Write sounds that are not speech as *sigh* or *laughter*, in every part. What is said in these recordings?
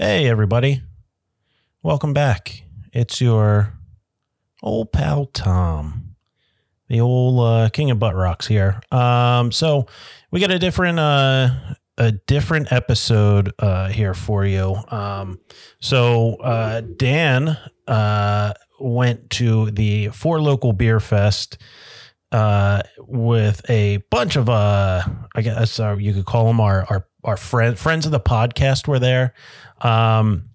Hey, everybody. Welcome back. It's your old pal Tom, the old uh, king of butt rocks here. Um, so we got a different uh, a different episode uh, here for you. Um, so uh, Dan uh, went to the Four Local Beer Fest uh, with a bunch of uh, I guess uh, you could call them our our our friend friends of the podcast were there. Um,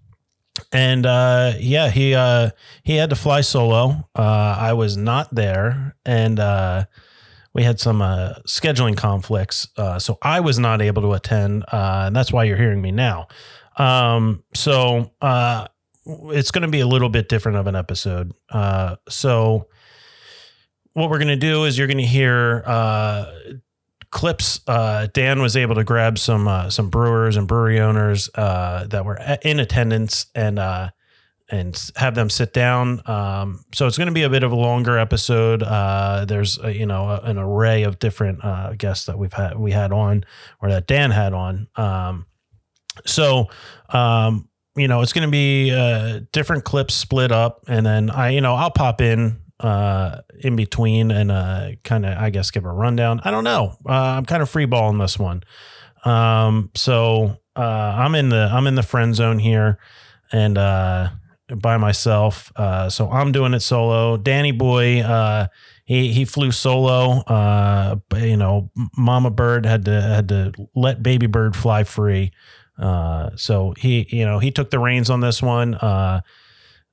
and uh, yeah, he uh, he had to fly solo. Uh, I was not there, and uh, we had some uh, scheduling conflicts, uh, so I was not able to attend, and that's why you're hearing me now. Um, so it's going to be a little bit different of an episode. So what we're going to do is you're going to hear clips. Uh, Dan was able to grab some uh, some brewers and brewery owners uh, that were in attendance and uh, and have them sit down. Um, so it's going to be a bit of a longer episode. Uh, there's uh, you know a- an array of different uh, guests that we've had we had on or that Dan had on. Um, so um, you know it's going to be uh, different clips split up, and then I you know I'll pop in uh in between and uh kind of I guess give a rundown. I don't know. Uh, I'm kind of free balling this one. Um so uh I'm in the I'm in the friend zone here and uh by myself. Uh so I'm doing it solo. Danny boy uh he he flew solo. Uh you know, Mama Bird had to had to let baby bird fly free. Uh so he you know, he took the reins on this one. Uh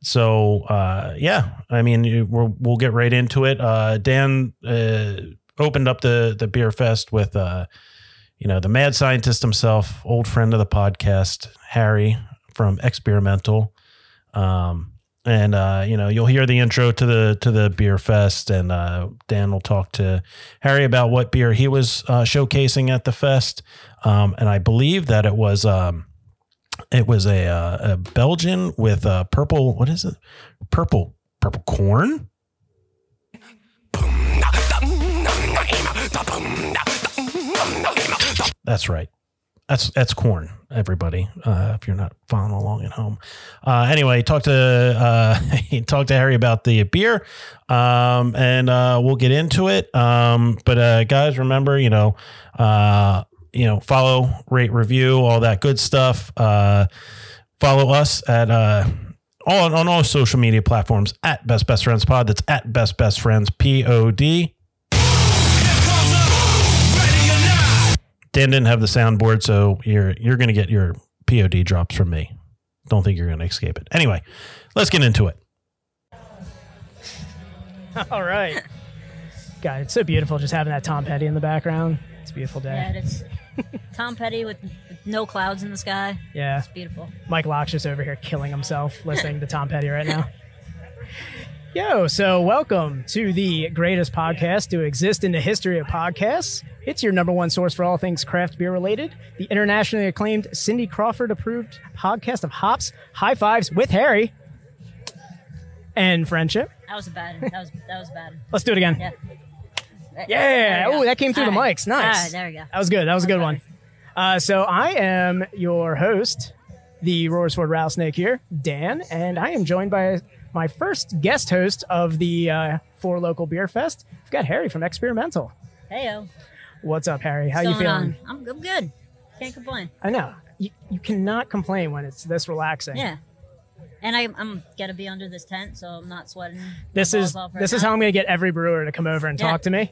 so uh, yeah, I mean, we'll, we'll get right into it. Uh, Dan uh, opened up the the beer fest with, uh, you know, the mad scientist himself, old friend of the podcast, Harry from Xbeerimental. Um, and uh, you know, you'll hear the intro to the to the beer fest, and uh, Dan will talk to Harry about what beer he was uh, showcasing at the fest. Um, and I believe that it was. Um, it was a uh, a Belgian with uh, purple. What is it? Purple purple corn. That's right. That's that's corn. Everybody, uh, if you're not following along at home. Uh, anyway, talk to uh, *laughs* he talked to Harry about the beer, um, and uh, we'll get into it. Um, but uh, guys, remember, you know, uh, you know, follow, rate, review, all that good stuff. Uh, follow us at uh, all on all social media platforms at Best Best Friends Pod. That's at Best Best Friends P O D. Dan didn't have the soundboard, so you're you're gonna get your POD drops from me. Don't think you're gonna escape it. Anyway, let's get into it. *laughs* All right. God, it's so beautiful just having that Tom Petty in the background. It's a beautiful Yeah, day. it is. *laughs* Tom Petty with, with no clouds in the sky. Yeah. It's beautiful. Mike Locke's just over here killing himself listening to Tom Petty right now. *laughs* Yo, so welcome to the greatest podcast to exist in the history of podcasts. It's your number one source for all things craft beer related. The internationally acclaimed Cindy Crawford approved podcast of hops, high fives with Harry, and friendship. That was a bad. That was that was bad. Let's do it again. Yeah. Yeah. Oh, that came through the mics. Nice. All right, there we go. That was good. That was a good one. Uh, so I am your host, the Roarsford Rattlesnake here, Dan, and I am joined by my first guest host of the uh, Four Local Beer Fest. We've got Harry from Xbeerimental. Heyo. What's up, Harry? How What's you going feeling? on? I'm, I'm good. Can't complain. I know you, you cannot complain when it's this relaxing. Yeah. And I, I'm gonna be under this tent, so I'm not sweating. my This balls is off right this is now. how I'm gonna get every brewer to come over and Yeah. talk to me.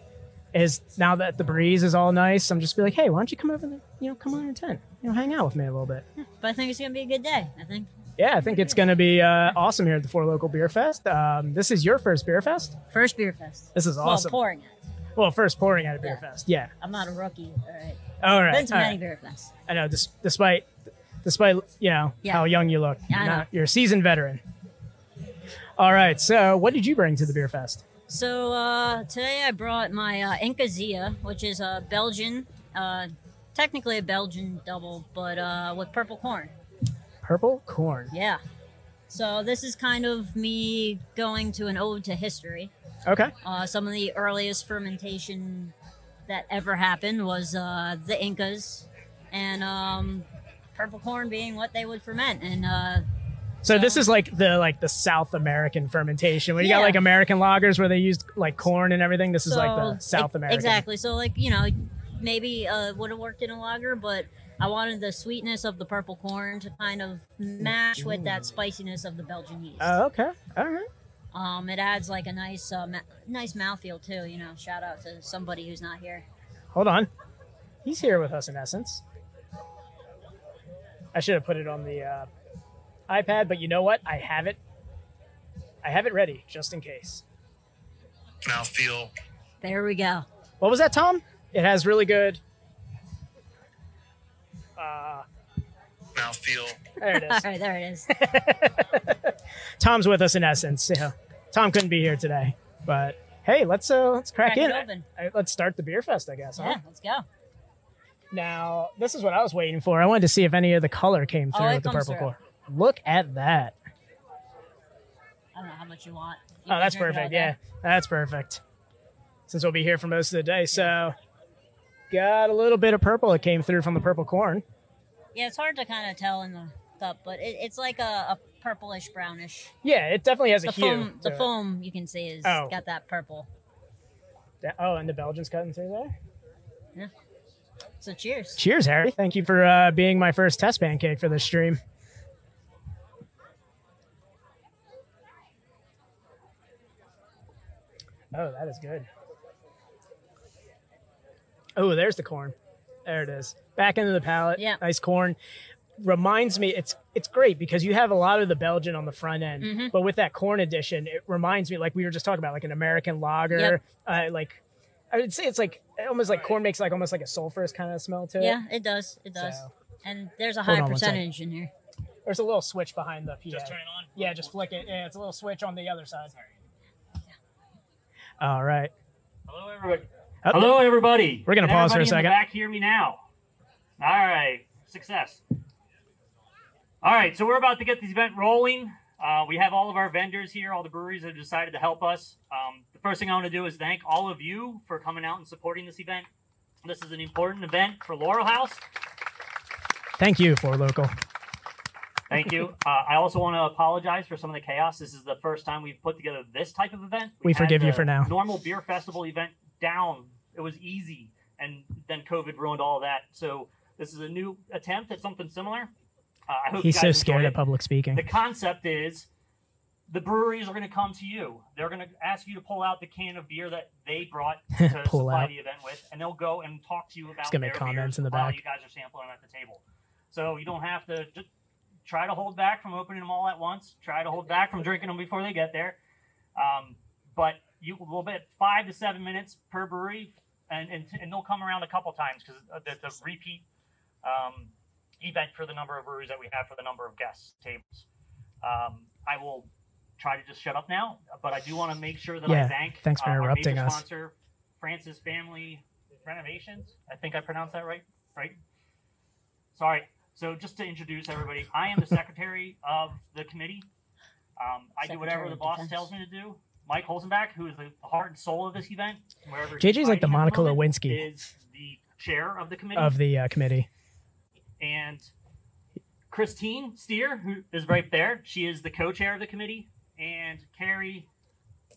Is now that the breeze is all nice, I'm just be like, hey, why don't you come over and you know come on your tent, you know, hang out with me a little bit. But I think it's gonna be a good day. I think Yeah, I think it's going to be uh, awesome here at the Four Local Beer Fest. Um, this is your first beer fest. first beer fest. This is awesome. Well, pouring it. Well, first pouring at a beer Yeah. fest. Yeah. I'm not a rookie. All right. All right. Been to many right. beer fests. I know. Dis- despite, despite you know Yeah. how young you look, Yeah, you're, know. you're a seasoned veteran. All right. So, what did you bring to the beer fest? So uh, today I brought my uh, which is a Belgian, uh, technically a Belgian double, but uh, with purple corn. Purple corn. Yeah. So this is kind of me going to an ode to history. Okay. Uh, some of the earliest fermentation that ever happened was uh, the Incas, and um, purple corn being what they would ferment. And uh, So this is like the like the South American fermentation. When you got like American lagers where they used like corn and everything, this is like the South American. Exactly. So like you know, maybe uh, would have worked in a lager, but I wanted the sweetness of the purple corn to kind of match with that spiciness of the Belgian yeast. Oh, okay. All right. um, it adds like a nice, uh, ma- nice mouthfeel too. You know, shout out to somebody who's not here. Hold on. He's here with us in essence. I should have put it on the uh, iPad, but you know what? I have it. I have it ready just in case. mouthfeel. There we go. What was that, Tom? It has really good. Uh, Mouthfeel. there it *laughs* is. All right, there it is. *laughs* Tom's with us in essence. Yeah. Tom couldn't be here today, but hey, let's uh let's crack, Crack in. it open. I- let's start the beer fest, I guess. Huh? Yeah, let's go. Now, this is what I was waiting for. I wanted to see if any of the color came Oh, through it with the purple through. core. Look at that. I don't know how much you want. You Oh, that's drink it all perfect. Yeah, that's perfect. Since we'll be here for most of the day, so got a little bit of purple that came through from the purple corn. Yeah, it's hard to kind of tell in the cup, but it, it's like a, a purplish brownish. Yeah, it definitely has a The hue. foam, the it. foam you can see is Oh. got that purple. Yeah, Oh, and the Belgian's cutting through there. Yeah. So cheers. Cheers, Harry. Thank you for uh, being my first test pancake for this stream. Oh, that is good. Oh, there's the corn. There it is. Back into the palate. Yeah. Nice corn. Reminds me, it's it's great because you have a lot of the Belgian on the front end, Mm-hmm. but with that corn edition, it reminds me like we were just talking about, like an American lager. Yep. Uh, like I would say it's like almost like corn makes like almost like a sulfurous kind of smell to it. Yeah, it does. It does. So- And there's a high on percentage in here. There's a little switch behind the PA. Just turn it on. Yeah, just flick it. Yeah, it's a little switch on the other side. All right. Hello, everybody. Oh, Hello, everybody. We're gonna Can pause for a second. the back hear me now. All right, success. All right, so we're about to get this event rolling. Uh, we have all of our vendors here, all the breweries that have decided to help us. Um, the first thing I want to do is thank all of you for coming out and supporting this event. This is an important event for Laurel House. Thank you for local. Thank you. Uh, I also want to apologize for some of the chaos. This is the first time we've put together this type of event. We had forgive you for now. Normal beer festival event down. It was easy, and then COVID ruined all that. So this is a new attempt at something similar. Uh, I hope He's so scared of public speaking. The concept is the breweries are going to come to you. They're going to ask you to pull out the can of beer that they brought *laughs* to Pull supply out. the event with, and they'll go and talk to you about gonna make comments in the while back. you guys are sampling at the table. So you don't have to just try to hold back from opening them all at once. Try to hold back from drinking them before they get there. Um, but you will bet five to seven minutes per brewery, and and, and they'll come around a couple times because it's a repeat um, event for the number of breweries that we have for the number of guests tables. Um, I will try to just shut up now, but I do want to make sure that Yeah, I thank thanks for uh, our interrupting major us. sponsor, Francis Family Renovations. I think I pronounced that right. Right. Sorry. So just to introduce everybody, I am the secretary of the committee. Um, I do whatever the boss Defense. tells me to do. Mike Holzenbach, who is the heart and soul of this event, wherever JJ's like the Monica Lewinsky. is the chair of the committee of the uh, committee. and Christine Steer, who is right there. She is the co-chair of the committee, and Carrie,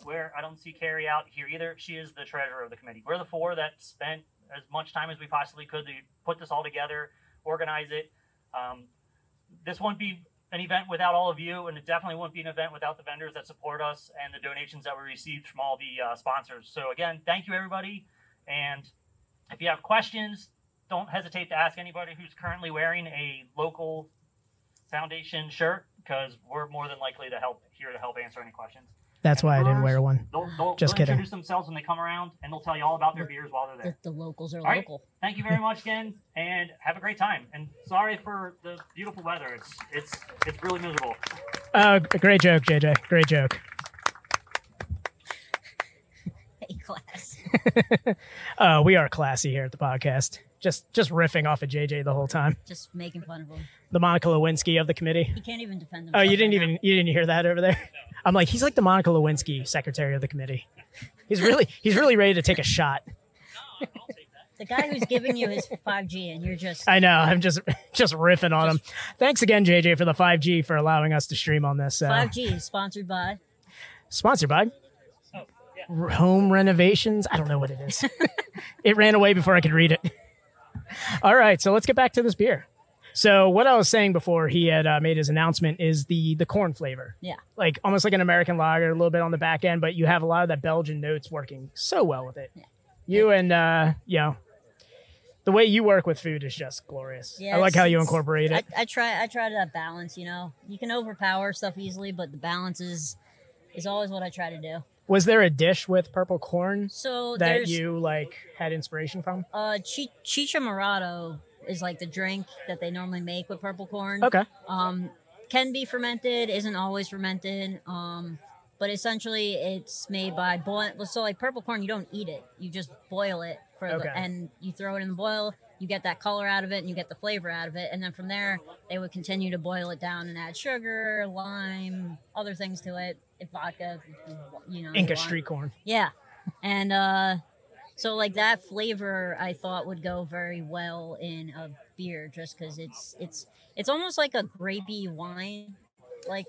where I don't see Carrie out here either. She is the treasurer of the committee. We're the four that spent as much time as we possibly could to put this all together, organize it. Um, this wouldn't be an event without all of you, and it definitely wouldn't be an event without the vendors that support us and the donations that we received from all the uh, sponsors. So again, thank you everybody, and if you have questions, don't hesitate to ask anybody who's currently wearing a local foundation shirt because we're more than likely to help here to help answer any questions. That's And why I didn't wear one. They'll, they'll, Just they'll kidding. introduce themselves when they come around, and they'll tell you all about their beers while they're The, there. the locals are All right. local. Thank you very *laughs* much again, and have a great time. And sorry for the beautiful weather. It's it's it's really miserable. Uh, great joke, JJ. Great joke. *laughs* Hey, class. *laughs* Uh, we are classy here at the podcast. Just just riffing off of JJ the whole time. Just making fun of him. The Monica Lewinsky of the committee. He can't even defend himself. Oh, you didn't right even you didn't hear that over there? I'm like, he's like the Monica Lewinsky secretary of the committee. He's really he's really ready to take a shot. now. The guy who's giving you his 5G, and you're just I know. I'm just *laughs* just riffing on him. Thanks again, JJ, for the 5G for allowing us to stream on this. Uh, 5G sponsored by. Sponsored by R- Home Renovations. I don't know what it is. *laughs* it ran away before I could read it. All right, so let's get back to this beer. So what I was saying before he had uh, made his announcement is the the corn flavor, Yeah. like almost like an American lager, a little bit on the back end, but you have a lot of that Belgian notes working so well with it. You and uh, you know, the way you work with food is just glorious. Yeah, I like how you incorporate it. I, I try. I try to balance. You know, you can overpower stuff easily, but the balance is is always what I try to do. Was there a dish with purple corn So that you like had inspiration from? uh chi- chicha morado is like the drink that they normally make with purple corn. Okay. Um, can be fermented, isn't always fermented. Um, but essentially it's made by boil. So like purple corn, you don't eat it. You just boil it for Okay. the, and you throw it in the boil. You get that color out of it, and you get the flavor out of it. And then from there, they would continue to boil it down and add sugar, lime, other things to it. If vodka, you know, Inca street corn. Yeah. And uh so like that flavor I thought would go very well in a beer just cuz it's it's it's almost like a grapey wine like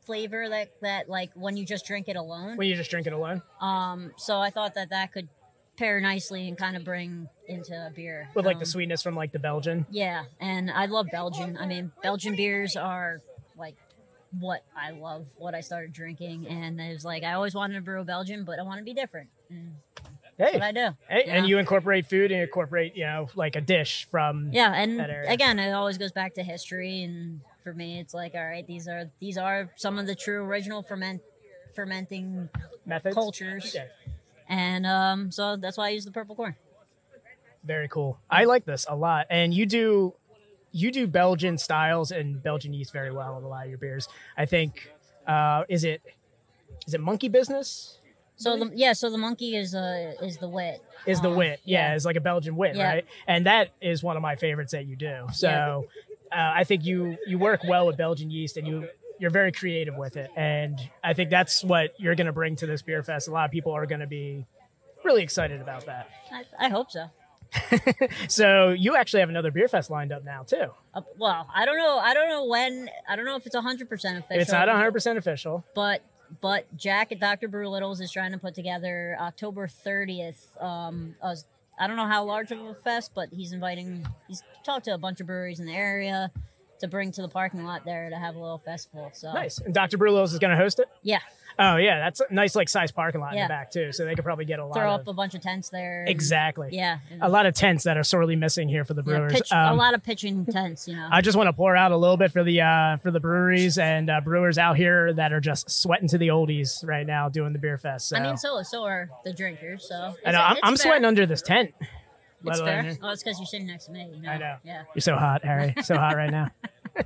flavor that that like when you just drink it alone. When you just drink it alone Um so I thought that that could pair nicely and kind of bring into a beer. with like the Um, sweetness from like the Belgian. Yeah, and I love Belgian. I mean, Belgian beers are like what I love, what I started drinking, and it was like I always wanted to brew Belgian, but I want to be different. And that's Hey, what I do. hey, and know? you incorporate food and incorporate you know like a dish from Yeah, and again, it always goes back to history, and for me, it's like, all right, these are these are some of the true original ferment fermenting methods. cultures, Okay. and um, so that's why I use the purple corn. Very cool. I like this a lot, and you do you do Belgian styles and Belgian yeast very well in a lot of your beers. I think uh, is it is it Monkey Business? So the yeah, so the monkey is uh is the wit. Is the Um, wit? Yeah, it's like a Belgian wit, Yeah. right? And that is one of my favorites that you do. So uh, I think you you work well with Belgian yeast, and you you're very creative with it, and I think that's what you're going to bring to this beer fest. A lot of people are going to be really excited about that. I, I hope so. *laughs* So you actually have another beer fest lined up now too. Uh, well, I don't know. I don't know when. I don't know if it's hundred percent official. It's not 100 percent official. but but Jack at Dr. Brewlittles is trying to put together October 30th. Um, a, I don't know how large of a fest, but he's inviting. He's talked to a bunch of breweries in the area to bring to the parking lot there to have a little festival. So Nice. And Dr. Brulos is going to host it. yeah, Oh yeah, that's a nice like size parking lot in the back too, so they could probably get a lot throw of up a bunch of tents there. exactly. Yeah, A lot of tents that are sorely missing here for the yeah, brewers. pitch, a Um, lot of pitching tents. You know. I just want to pour out a little bit for the uh, for the breweries and uh, brewers out here that are just sweating to the oldies right now doing the beer fest. So. I mean, so so are the drinkers. So I know I'm, I'm sweating under this tent. It's fair. Oh, it's because you're sitting next to me. You know? I know. Yeah. You're so hot, Harry. So hot right now. *laughs*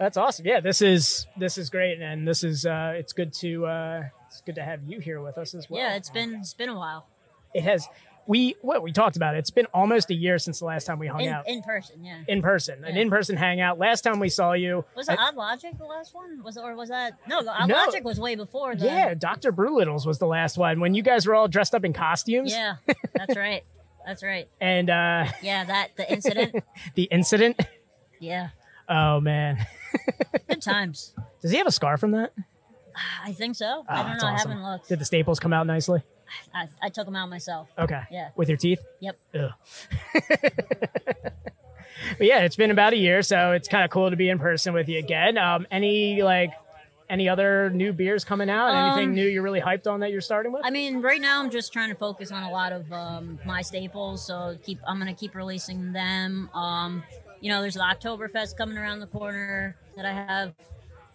That's awesome. Yeah, this is this is great, and this is uh, it's good to uh, it's good to have you here with us as well. Yeah, it's been it's been a while it has. We what we talked about. It. It's been almost a year since the last time we hung in, out in person. Yeah. in person, an in person hangout. Last time we saw you, Was it Odd Logic the last one? Was it, or was that no? The Odd No. Logic was way before. The, yeah, Doctor Brewlittles was the last one when you guys were all dressed up in costumes. Yeah, that's right. That's right. *laughs* and uh, Yeah, that the incident. *laughs* the incident. yeah, Oh man, *laughs* good times. does he have a scar from that? *sighs* I think so. I Oh, don't know. I haven't looked. Did the staples come out nicely? I, I took them out myself. Okay. Yeah. With your teeth? Yep. Ugh. *laughs* but yeah, it's been about a year, so it's kind of cool to be in person with you again. Um, any like any other new beers coming out? Anything Um, new you're really hyped on that you're starting with? I mean, right now I'm just trying to focus on a lot of um, my staples. So keep I'm gonna keep releasing them. Um, you know, there's the Oktoberfest coming around the corner that I have.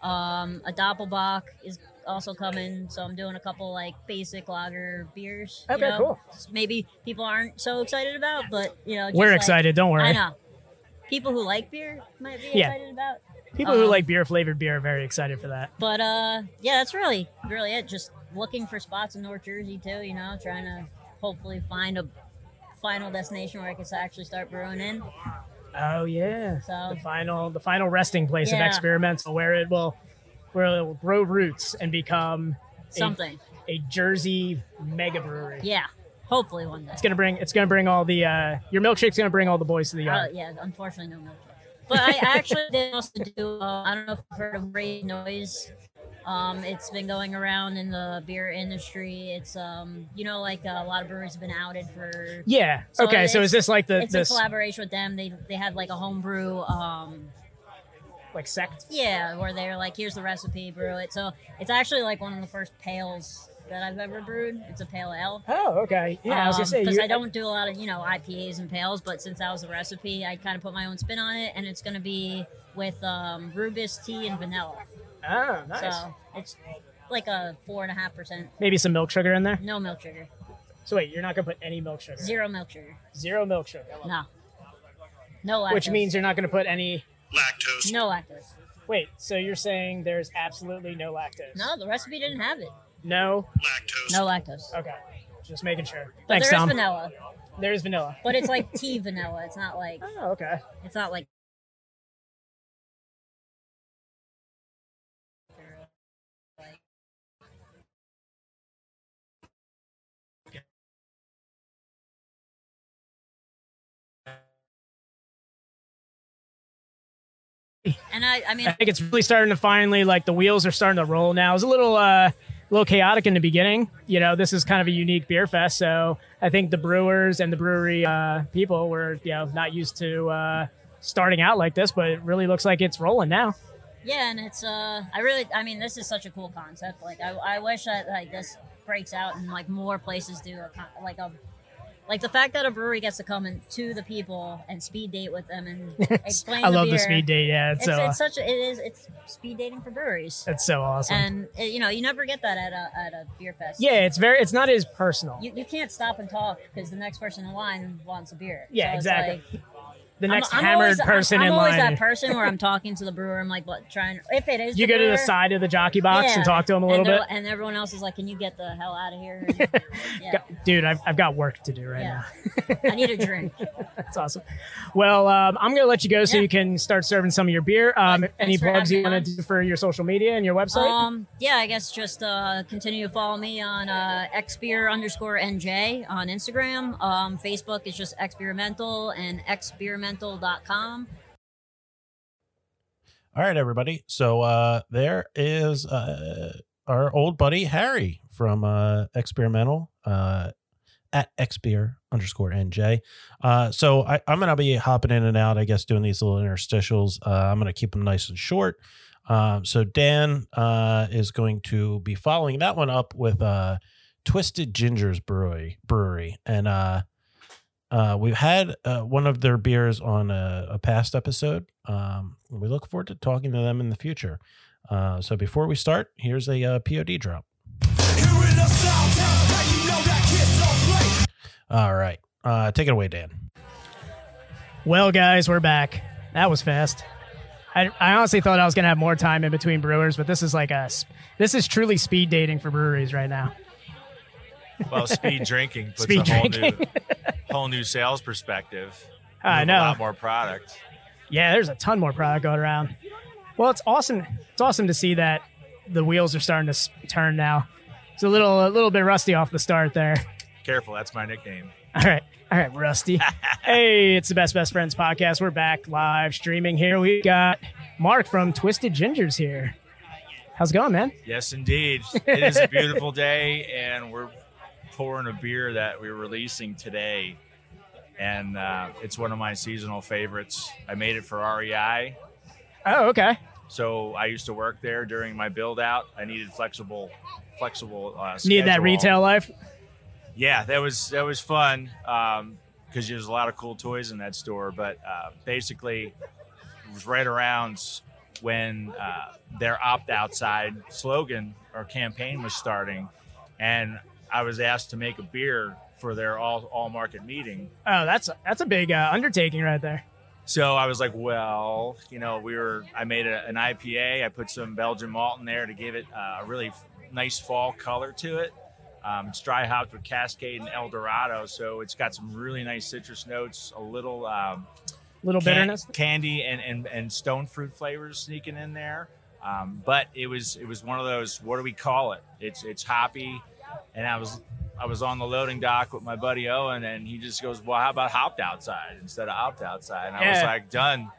Um, a Doppelbock is also coming, so I'm doing a couple like basic lager beers. you Okay, know, cool. Maybe people aren't so excited about, but you know, just We're like- excited, don't worry. I know. People who like beer might be Yeah. excited about. People who Um, like beer flavored beer are very excited for that. But uh, yeah, that's really really it. Just looking for spots in North Jersey too. You know, trying to hopefully find a final destination where I can actually start brewing in. Oh yeah. So- the final the final resting place of Yeah. Xbeerimental where it will where it will grow roots and become a- Something. a, Jersey mega brewery. Yeah, hopefully one day. It's gonna bring it's gonna bring all the uh your milkshake's gonna bring all the boys to the Uh, yard. yeah, unfortunately no milkshake. But I actually did also do. Uh, I don't know if you've heard of Brave Noise. Um, it's been going around in the beer industry. It's um, you know, like uh, a lot of breweries have been outed for Yeah. So okay, so is this like the it's this in collaboration with them. They they had like a homebrew um like sect? Yeah, where they're like, here's the recipe, brew it. So it's actually like one of the first pales that I've ever brewed. It's a pale ale. Oh, okay. Yeah, I was gonna say because Um, I don't do a lot of you know IPAs and pales, but since that was the recipe, I kind of put my own spin on it, and it's going to be with um, rooibos tea and vanilla. Oh, nice. So it's like a four and a half percent, Maybe some milk sugar in there. no milk sugar, So wait, you're not gonna put any milk sugar. zero milk sugar, Zero milk sugar. no, no lactose, Which means you're not gonna put any Lactose. no lactose. Wait, so you're saying there's absolutely no lactose? No, the recipe didn't have it. No. Lactose. No lactose. Okay. Just making sure. But Thanks, there is Tom. vanilla, There's vanilla. but it's like *laughs* tea vanilla. It's not like Oh, okay. it's not like And I, I mean, I think it's really starting to finally like the wheels are starting to roll now. It was a little uh a little chaotic in the beginning. You know, this is kind of a unique beer fest, so I think the brewers and the brewery uh, people were you know not used to uh, starting out like this, but it really looks like it's rolling now. Yeah, and it's uh, I really, I mean, this is such a cool concept. Like, I, I wish that like this breaks out and like more places do a like a, like the fact that a brewery gets to come in to the people and speed date with them and *laughs* explain. I love beer. the speed date. Yeah, it's, It's, so it's such a, it is it's speed dating for breweries, That's so awesome. and uh, you know you never get that at a at a beer fest. yeah, it's very it's not as personal. You, you can't stop and talk because the next person in line wants a beer. Yeah, So exactly. like- the I'm- next I'm hammered always- I'm- person I'm, in always line. that person where I'm talking to the brewer. I'm like, what? Trying if it is. you go to the side of the jockey box Yeah. and talk to him a little and bit. and everyone else is like, "Can you get the hell out of here?" *laughs* yeah, Dude, I've, I've got work to do right yeah. now. *laughs* I need a drink. *laughs* That's awesome. Well, um, I'm going to let you go so you can start serving some of your beer. Um, Thanks any plugs you want to do for your social media and your website? Um, yeah, I guess just uh, continue to follow me on uh, xbeer underscore nj on Instagram. Um, Facebook is just xbeerimental and All right, everybody. So uh, there is uh, our old buddy Harry from uh, Xbeerimental uh, at xbeer underscore nj. Uh, so I, I'm going to be hopping in and out, I guess, doing these little interstitials. Uh, I'm going to keep them nice and short. Um, so Dan uh, is going to be following that one up with uh, Twisted Ginger's Brewery, brewery. and uh, uh, we've had uh, one of their beers on a, a past episode. Um, we look forward to talking to them in the future. Uh, so before we start, here's a uh, POD drop. All right, uh, take it away, Dan. well, guys, we're back. That was fast. I, I honestly thought I was gonna have more time in between brewers, but this is like a this is truly speed dating for breweries right now. Well, speed drinking puts Speed a whole drinking. new whole new sales perspective. *laughs* I know. a lot more product. Yeah, there's a ton more product going around. Well, it's awesome. It's awesome to see that the wheels are starting to turn now. It's a little a little bit rusty off the start there. Careful, that's my nickname. *laughs* All right. All right, Rusty. *laughs* hey, it's the Best Best Friends podcast. We're back live streaming here. We got Mark from Twisted Gingers here. How's it going, man? Yes, indeed. It is a beautiful day, and we're pouring a beer that we're releasing today. And uh, it's one of my seasonal favorites. I made it for REI. Oh, okay. So I used to work there during my build out. I needed flexible, flexible. Uh, Need that retail life? Yeah, that was that was fun because there's a lot of cool toys in that store. But uh, basically, it was right around when uh, their opt outside slogan or campaign was starting, and I was asked to make a beer for their all all market meeting. Oh, that's that's a big uh, undertaking right there. So I was like, well, you know, we were. I made a, an IPA. I put some Belgian malt in there to give it uh, a really f- nice fall color to it. Um, it's dry hopped with Cascade and El Dorado, so it's got some really nice citrus notes, a little um, Little can- bitterness. candy, and, and and stone fruit flavors sneaking in there. Um, but it was it was one of those. What do we call it? It's it's hoppy, and I was I was on the loading dock with my buddy Owen, and he just goes, "Well, how about hopped outside instead of opt outside?" And I was like, "Done."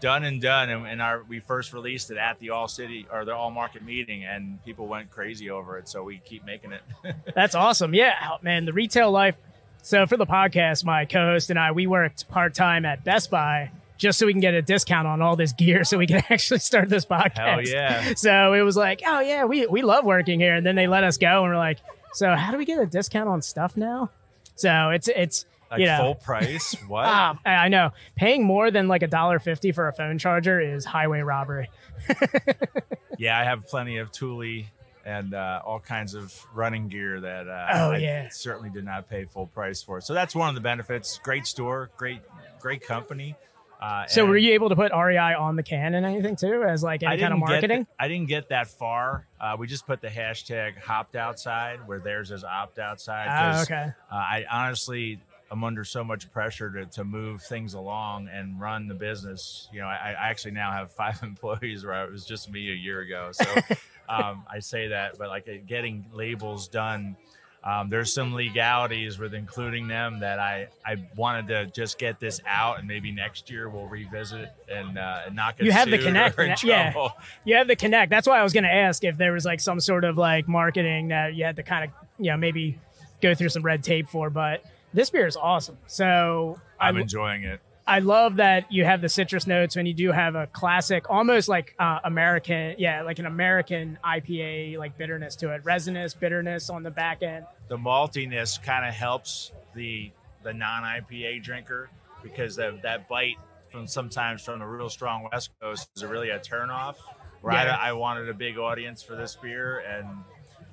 Done and done, and, and our we first released it at the All City or the All Market meeting, and people went crazy over it. So we keep making it. *laughs* That's awesome. Yeah, oh, man, the retail life. So for the podcast, my co-host and I, we worked part time at Best Buy just so we can get a discount on all this gear, so we can *laughs* actually start this podcast. Hell yeah! So it was like, oh yeah, we we love working here, and then they let us go, and we're like, so how do we get a discount on stuff now? So it's it's Like you know, full price? *laughs* What? I I know. Paying more than like a dollar fifty for a phone charger is highway robbery. *laughs* yeah, I have plenty of Thule and uh, all kinds of running gear that uh, Oh, I yeah. certainly did not pay full price for. So that's one of the benefits. Great store, great great company. Uh, So were you able to put REI on the can and anything too, as like any kind of didn't get marketing? I didn't get that far. Uh, we just put the hashtag hopped outside where theirs is opt outside. Ah, okay. Uh, I honestly am under so much pressure to, to move things along and run the business. You know, I, I actually now have five *laughs* employees where it was just me a year ago. So *laughs* um, I say that, but like uh, getting labels done, um, there's some legalities with including them that I, I wanted to just get this out and maybe next year we'll revisit and, uh, and not get You have the connect, yeah. trouble. You have the connect. That's why I was going to ask if there was like some sort of like marketing that you had to kind of, you know, maybe go through some red tape for. But this beer is awesome. So I'm I, enjoying it. I love that you have the citrus notes when you do have a classic, almost like uh, American, yeah, like an American IPA like bitterness to it, resinous bitterness on the back end. the maltiness kind of helps the the non IPA drinker because that that bite from sometimes from the real strong West Coast is really a turnoff. Where Yeah. I, I wanted a big audience for this beer, and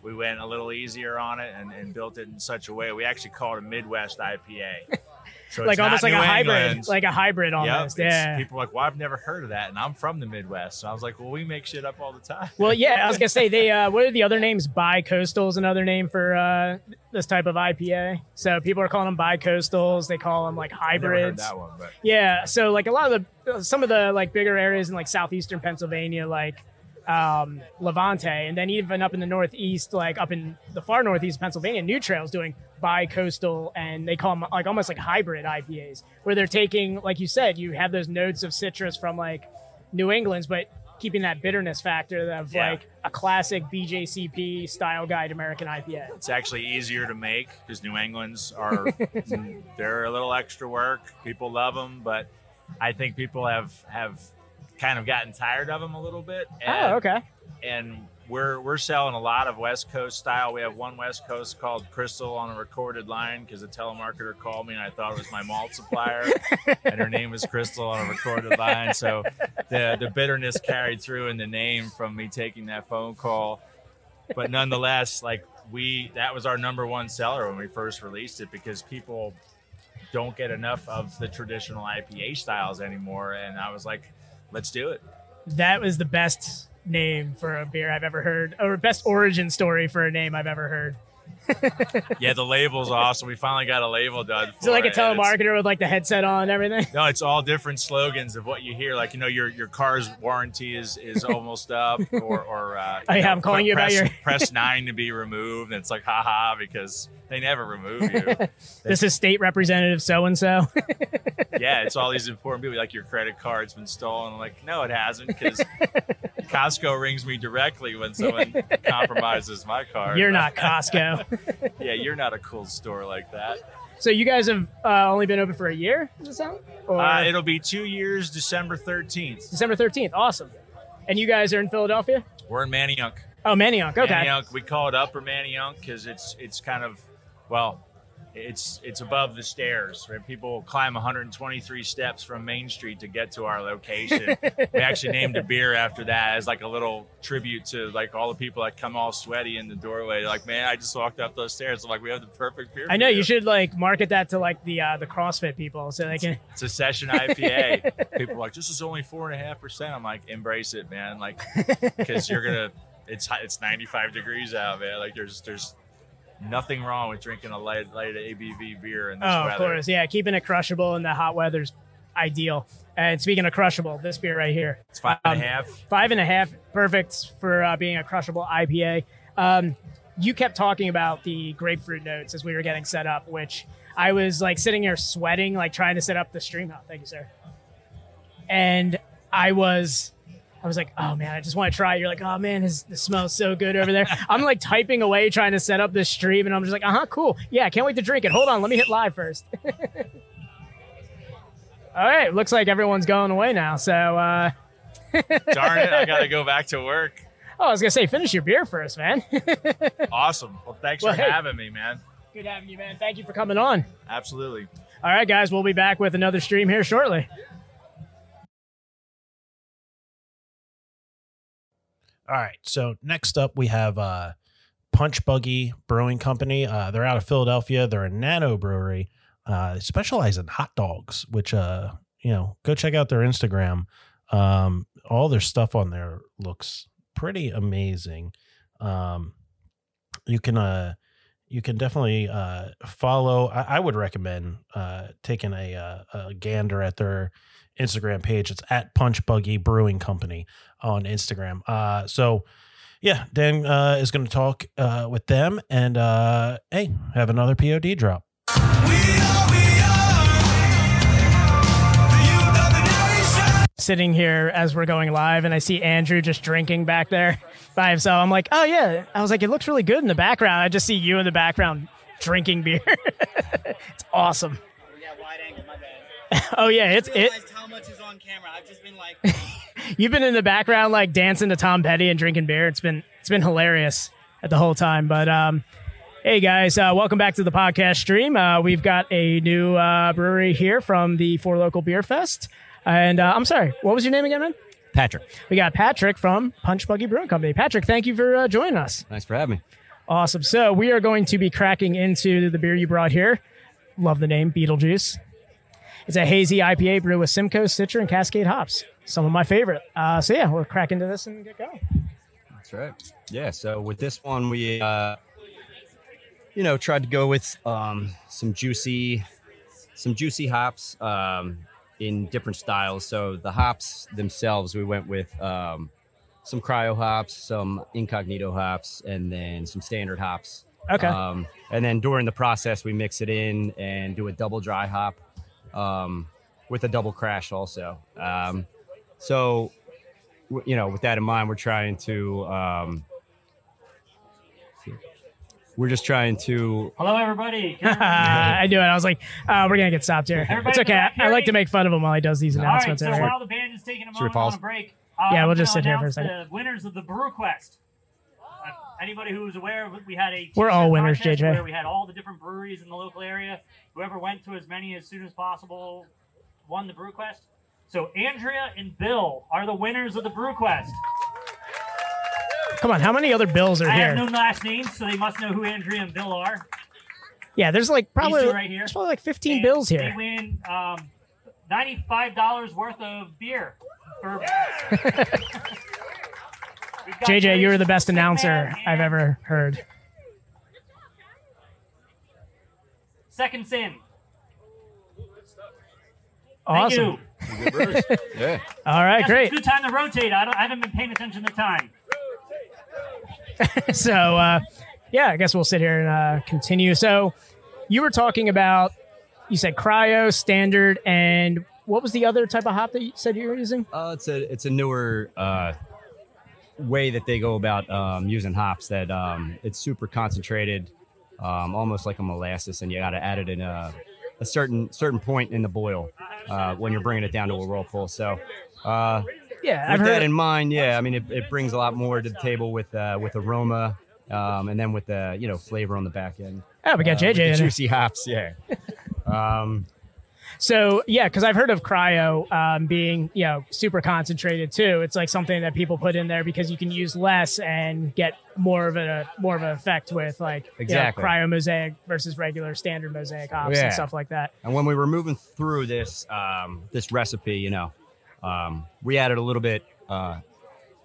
we went a little easier on it and, and built it in such a way. We actually called it a Midwest IPA. *laughs* So like almost like a hybrid, England. like a hybrid almost. it's- yeah. People are like, well, I've never heard of that, and I'm from the Midwest, so I was like, well, we make shit up all the time. Well, yeah, I was gonna say they. *laughs* Uh, what are the other names? Bi-coastal is another name for uh, this type of IPA. So people are calling them bi-coastals. They call them like I've never heard hybrids. that one, but Yeah. So like a lot of the some of the like bigger areas in like southeastern Pennsylvania, like um, Levante, and then even up in the northeast, like up in the far northeast of Pennsylvania, New Trail's doing bi-coastal, and they call them like almost like hybrid IPAs, where they're taking, like you said, you have those notes of citrus from like New England's, but keeping that bitterness factor of Yeah. like a classic BJCP style guide American IPA. It's actually easier to make because New England's are *laughs* they're a little extra work. People love them, but I think people have have kind of gotten tired of them a little bit. Oh, and, Oh, okay. And we're we're selling a lot of West Coast style. We have one West Coast called Crystal on a recorded line because a telemarketer called me and I thought it was my malt supplier, *laughs* and her name was Crystal on a recorded line. So the the bitterness carried through in the name from me taking that phone call but nonetheless, like we that was our number one seller when we first released it because people don't get enough of the traditional IPA styles anymore. And I was like, let's do it. That was the best name for a beer I've ever heard, or best origin story for a name I've ever heard. *laughs* Yeah, the label's awesome. We finally got a label done. For So like a it, telemarketer with like the headset on and everything. No, it's all different slogans of what you hear. Like you know, your your car's warranty is is *laughs* almost up, or or uh, Oh, yeah, know, I'm calling you about press, your- press nine to be removed. And it's like haha because they never remove you. *laughs* This is state representative so and so. yeah, it's all these important people. Like your credit card's been stolen. I'm like, no, it hasn't, because *laughs* Costco rings me directly when someone *laughs* compromises my card. You're not Costco. yeah, you're not a cool store like that. So you guys have uh, only been open for a year, does it sound? Or Uh, it'll be two years, December 13th. December 13th. Awesome. And you guys are in Philadelphia? We're in Manayunk. Oh, Manayunk. Okay. Manayunk. We call it Upper Manayunk because it's it's kind of well, it's it's above the stairs. Right? People climb 123 steps from Main Street to get to our location. we actually *laughs* named a beer after that as like a little tribute to like all the people that come all sweaty in the doorway. Like, man, I just walked up those stairs. I'm like, we have the perfect beer. I know you should like market that to like the uh, the CrossFit people so they can. It's a session IPA. *laughs* People are like, this is only four and a half percent. I'm like, embrace it, man. Like, *laughs* because you're gonna, it's it's 95 degrees out, man. Like, there's there's nothing wrong with drinking a light light ABV beer in this Oh, weather. of course. Yeah, keeping it crushable in the hot weather's ideal. And speaking of crushable, this beer right here. It's five and a Um, half. Five and a half, perfect for uh, being a crushable IPA. Um, you kept talking about the grapefruit notes as we were getting set up, which I was like sitting here sweating, like trying to set up the stream. Oh, thank you, sir. And I was, I was like, oh man, I just want to try. it. You're like, oh man, his, the smells so good over there. *laughs* I'm like typing away trying to set up this stream, and I'm just like, uh huh, cool. Yeah, can't wait to drink it. Hold on, let me hit live first. *laughs* All right, looks like everyone's going away now. So, uh, *laughs* Darn it, I got to go back to work. Oh, I was gonna say, finish your beer first, man. Awesome. Well, thanks Well, for hey. having me, man. Good having you, man. Thank you for coming on. Absolutely. All right, guys, we'll be back with another stream here shortly. All right. So next up, we have uh, Punch Buggy Brewing Company. Uh, they're out of Philadelphia. They're a nano brewery. Uh, specialize in hot dogs, which uh, you know, go check out their Instagram. Um, all their stuff on there looks pretty amazing. Um, you can uh, you can definitely uh, follow. I, I would recommend uh, taking a, uh, a gander at their Instagram page. It's at Punch Buggy Brewing Company on Instagram. Uh, so yeah, Dan uh, is going to talk uh, with them, and uh, hey, have another POD drop. Sitting here as we're going live, and I see Andrew just drinking back there by himself. I'm like, oh yeah. I was like, it looks really good in the background. I just see you in the background drinking beer. *laughs* it's awesome. *laughs* oh yeah, it's it. how much is on camera. I've just been like, *laughs* You've been in the background like dancing to Tom Petty and drinking beer. It's been it's been hilarious at the whole time. But um, hey guys, uh, welcome back to the podcast stream. Uh, we've got a new uh, brewery here from the Four Local Beer Fest. And uh, I'm sorry, what was your name again, man? Patrick. We got Patrick from Punch Buggy Brewing Company. Patrick, thank you for uh, joining us. Thanks for having me. Awesome. So we are going to be cracking into the beer you brought here. Love the name, Beetlejuice. It's a hazy IPA brewed with Simcoe, Citra, and Cascade hops. Some of my favorite. Uh, so yeah, we'll crack into this and get going. That's right. Yeah. So with this one, we, uh, you know, tried to go with um, some juicy, some juicy hops um, in different styles. So the hops themselves, we went with um, some cryo hops, some incognito hops, and then some standard hops. Okay. Um, and then during the process, we mix it in and do a double dry hop um, with a double crash also. Um, so, you know, with that in mind, we're trying to. Um, we're just trying to. Hello, everybody. *laughs* I knew it. I was like, uh, we're gonna get stopped here. Everybody It's okay. I, I like to make fun of him while he does these All right, announcements. so while the band is taking a Should we moment on a break, Yeah, we'll just sit here for a second. The winners of the Brew Quest. Uh, anybody was aware, we had a We're all winners, contest JJ. Where we had all the different breweries in the local area. Whoever went to as many as soon as possible won the Brew Quest. So Andrea and Bill are the winners of the Brew Quest. Come on, how many other bills are I here? have no last names, so they must know who Andrea and Bill are. yeah, there's like probably right here. there's probably like 15 And bills here. They win um, ninety-five dollars worth of beer. *laughs* We've JJ, you were the best announcer I've ever heard. Seconds in. Awesome. Thank you. *laughs* yeah. All right, Yes, great. Good time to rotate. I, don't, I haven't been paying attention to time. *laughs* so uh, yeah, I guess we'll sit here and uh, continue. So you were talking about you said cryo, standard, and what was the other type of hop that you said you were using? Uh, it's a it's a newer uh, way that they go about um, using hops. That um, it's super concentrated, um, almost like a molasses, and you got to add it in a, a certain certain point in the boil uh, when you're bringing it down to a whirlpool. So. Uh, Yeah, with that in mind, yeah, I mean, it, it brings a lot more to the table with uh, with aroma, um, and then with the you know flavor on the back end. Oh, we got Uh, JJ the juicy hops, yeah. *laughs* um, So yeah, because I've heard of cryo um, being you know super concentrated too. It's like something that people put in there because you can use less and get more of a more of an effect with like you know, Exactly. cryo mosaic versus regular standard mosaic hops Yeah. and stuff like that. And when we were moving through this um, this recipe, you know, um, we added a little bit, uh,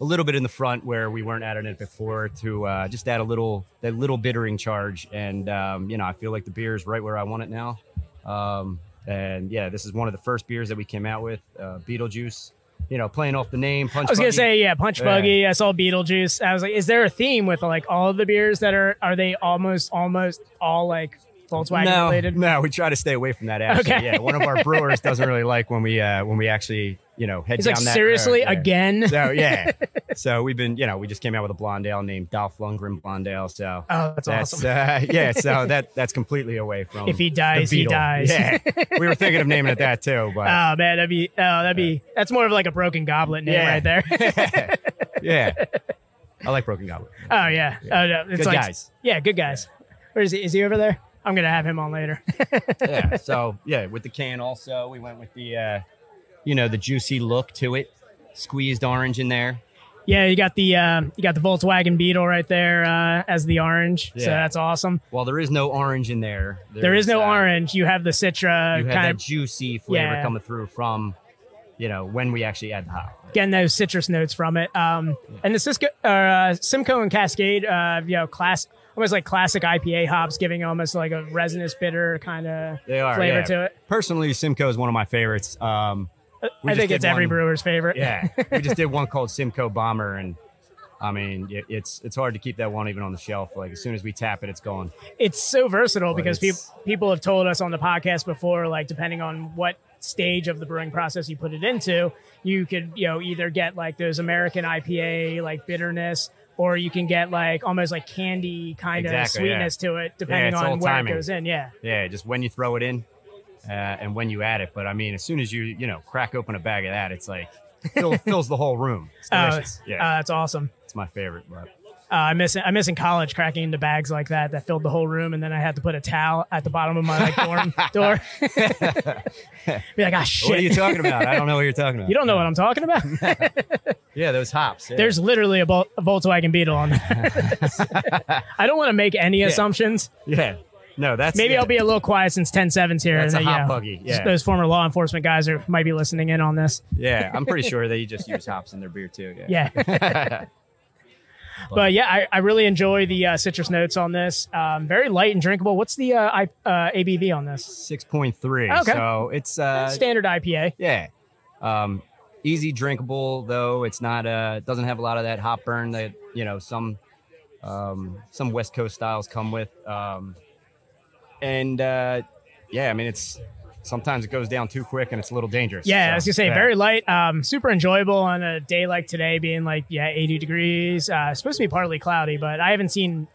a little bit in the front where we weren't adding it before to uh, just add a little that little bittering charge. And um, you know, I feel like the beer is right where I want it now. Um, and yeah, this is one of the first beers that we came out with, uh, Beetlejuice. You know, playing off the name. Punch I was gonna Buggy. say yeah, Punch Yeah. Buggy. I saw Beetlejuice. I was like, is there a theme with like all of the beers that are are they almost almost all like Volkswagen no, related? No, we try to stay away from that. Actually, Okay. yeah. One of our brewers doesn't really *laughs* like when we uh, when we actually you know head He's down like, that. seriously, road. Again? So yeah, *laughs* so we've been you know we just came out with a blonde ale named Dolph Lundgren blonde ale. So Oh, that's awesome. Uh, yeah, *laughs* so that that's completely away from. If he dies, he dies. Yeah, we were thinking of naming it that too, *laughs* but Oh man, that'd be oh that'd be that's more of like a broken goblet name Yeah. right there. yeah, I like Broken Goblet. oh yeah. Oh no. It's Good like guys. Yeah, good guys. Where is he? Is he over there? I'm gonna have him on later. yeah. So yeah, with the can also, we went with the uh, you know the juicy look to it, squeezed orange in there. yeah, you got the uh, you got the Volkswagen Beetle right there uh, as the orange. Yeah. So that's awesome. Well, there is no orange in there. there is There's, no uh, orange. You have the Citra You have kind that of juicy flavor Yeah. coming through from, you know, when we actually add the hop. getting those citrus notes from it. Um, and the Cisco, uh, Simcoe and Cascade, uh, you know, class almost like classic IPA hops, giving almost like a resinous bitter kind of flavor yeah. to it. Personally, Simcoe is one of my favorites. Um, I think it's every one- brewer's favorite. Yeah, we just did *laughs* one called Simcoe Bomber, and I mean, it, it's it's hard to keep that one even on the shelf. Like as soon as we tap it, it's gone. it's so versatile But because people people have told us on the podcast before, like depending on what stage of the brewing process you put it into, you could you know either get like those American IPA like bitterness, or you can get like almost like candy kind of Exactly, yeah. sweetness to it, depending it's on where timing. it goes in. Yeah. Yeah, just when you throw it in, uh, and when you add it. But I mean, as soon as you you know crack open a bag of that, it's like fill, fills the whole room. It's Oh, delicious. uh, yeah, that's awesome. it's my favorite. But Uh, I miss I miss in college cracking into bags like that that filled the whole room, and then I had to put a towel at the bottom of my like dorm *laughs* door. Be like, ah, shit. what are you talking about? I don't know what you're talking about. You don't know what I'm talking about. *laughs* Yeah, those hops. yeah. There's literally a, Vol- a Volkswagen Beetle on *laughs* there. I don't want to make any assumptions. yeah. No, that's Maybe yeah. I'll be a little quiet since 10-7's here. That's and a then, hot you know, buggy, yeah. Those former law enforcement guys are might be listening in on this. Yeah, I'm pretty *laughs* sure they just use hops in their beer too. Yeah. Yeah. *laughs* *laughs* But yeah, I, I really enjoy the uh, citrus notes on this. Um, very light and drinkable. What's the uh, I, uh, ABV on this? Six point three. Okay. So it's uh Standard IPA. yeah. Um easy drinkable though. It's not uh doesn't have a lot of that hop burn that, you know, some um some West Coast styles come with. Um and uh yeah, I mean it's sometimes it goes down too quick and it's a little dangerous. Yeah, So, I was gonna say yeah. very light, um, super enjoyable on a day like today, being like yeah, 80 degrees. Uh, supposed to be partly cloudy, but I haven't seen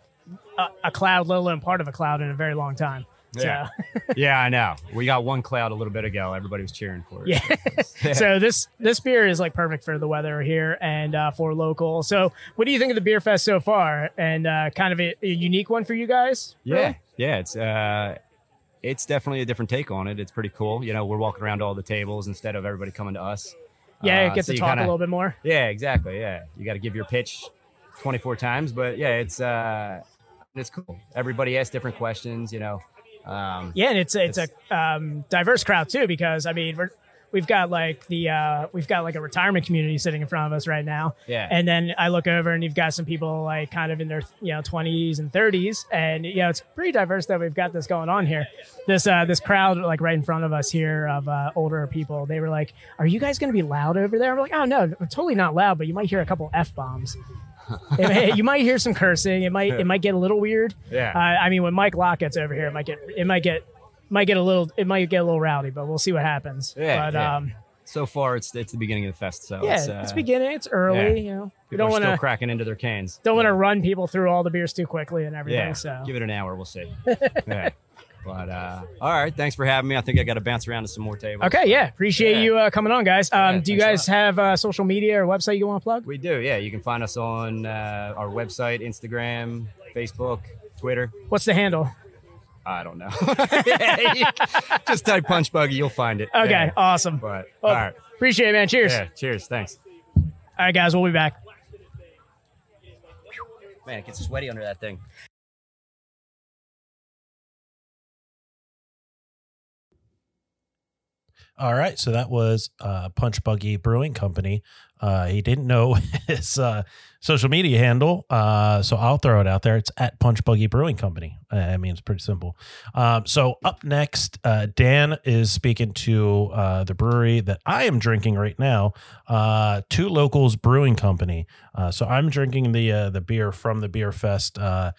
a, a cloud, let alone part of a cloud, in a very long time. Yeah. So, *laughs* yeah, I know. We got one cloud a little bit ago. Everybody was cheering for it. yeah. *laughs* *laughs* so this this beer is like perfect for the weather here and uh, for local. So, what do you think of the beer fest so far? And uh, kind of a, a unique one for you guys? Really? yeah, it's uh, it's definitely a different take on it. It's pretty cool. You know, we're walking around all the tables instead of everybody coming to us. Yeah, Uh, get so to talk kinda- a little bit more. Yeah, exactly. Yeah, you got to give your pitch twenty four times, but yeah, it's uh, it's cool. Everybody asks different questions. You know. Um, Yeah, and it's it's, a um, diverse crowd too because I mean we're we've got like the uh, we've got like a retirement community sitting in front of us right now. Yeah. And then I look over and you've got some people like kind of in their you know 20s and 30s, and you know it's pretty diverse that we've got this going on here. This uh, this crowd like right in front of us here of uh, older people. They were like, "Are you guys going to be loud over there?" We're like, "Oh no, totally not loud, but you might hear a couple f bombs." *laughs* you might hear some cursing. It might it might get a little weird. Yeah. Uh, I mean, when Mike Locke gets over here, it might get it might get might get a little it might get a little rowdy, but we'll see what happens. Yeah, But yeah. um, So far, it's it's the beginning of the fest. So yeah, it's, it's, uh, beginning. It's early. yeah. You know, we People don't are want to cracking into their cans. don't want to run people through all the beers too quickly and everything. Yeah, So give it an hour. We'll see. *laughs* yeah. But uh, all right, thanks for having me. I think I got to bounce around to some more tables. okay, yeah, appreciate Yeah. you uh, coming on, guys. Um, Yeah, do you guys have uh, social media or website you want to plug? We do. Yeah, you can find us on uh, our website, Instagram, Facebook, Twitter. What's the handle? I don't know. *laughs* Just type Punch Buggy, you'll find it. Okay, Yeah. awesome. But Well, all right. Appreciate it, man. Cheers. Yeah, cheers. Thanks. All right, guys, we'll be back. Man, it gets sweaty under that thing. All right, so that was uh, Punch Buggy Brewing Company. Uh, he didn't know *laughs* his uh, social media handle, uh, so I'll throw it out there. It's at Punch Buggy Brewing Company. Uh, I mean, it's pretty simple. Um, so up next, uh, Dan is speaking to uh, the brewery that I am drinking right now, Two Locals Brewing Company. So I'm drinking the the beer from the Beer Fest, the,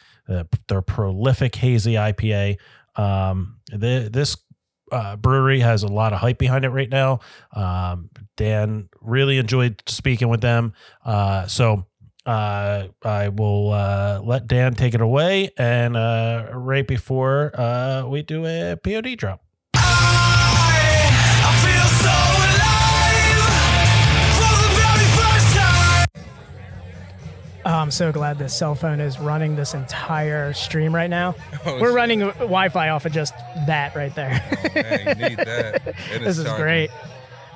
their prolific hazy IPA. Um, the, this uh, brewery has a lot of hype behind it right now. Um, Dan really enjoyed speaking with them. Uh, so uh, I will uh, let Dan take it away. And uh, right before uh, we do a POD drop. Oh, I'm so glad this cell phone is running this entire stream right now. *laughs* Oh, We're shit. running Wi-Fi off of just that right there. man, you need that. *laughs* It this is great.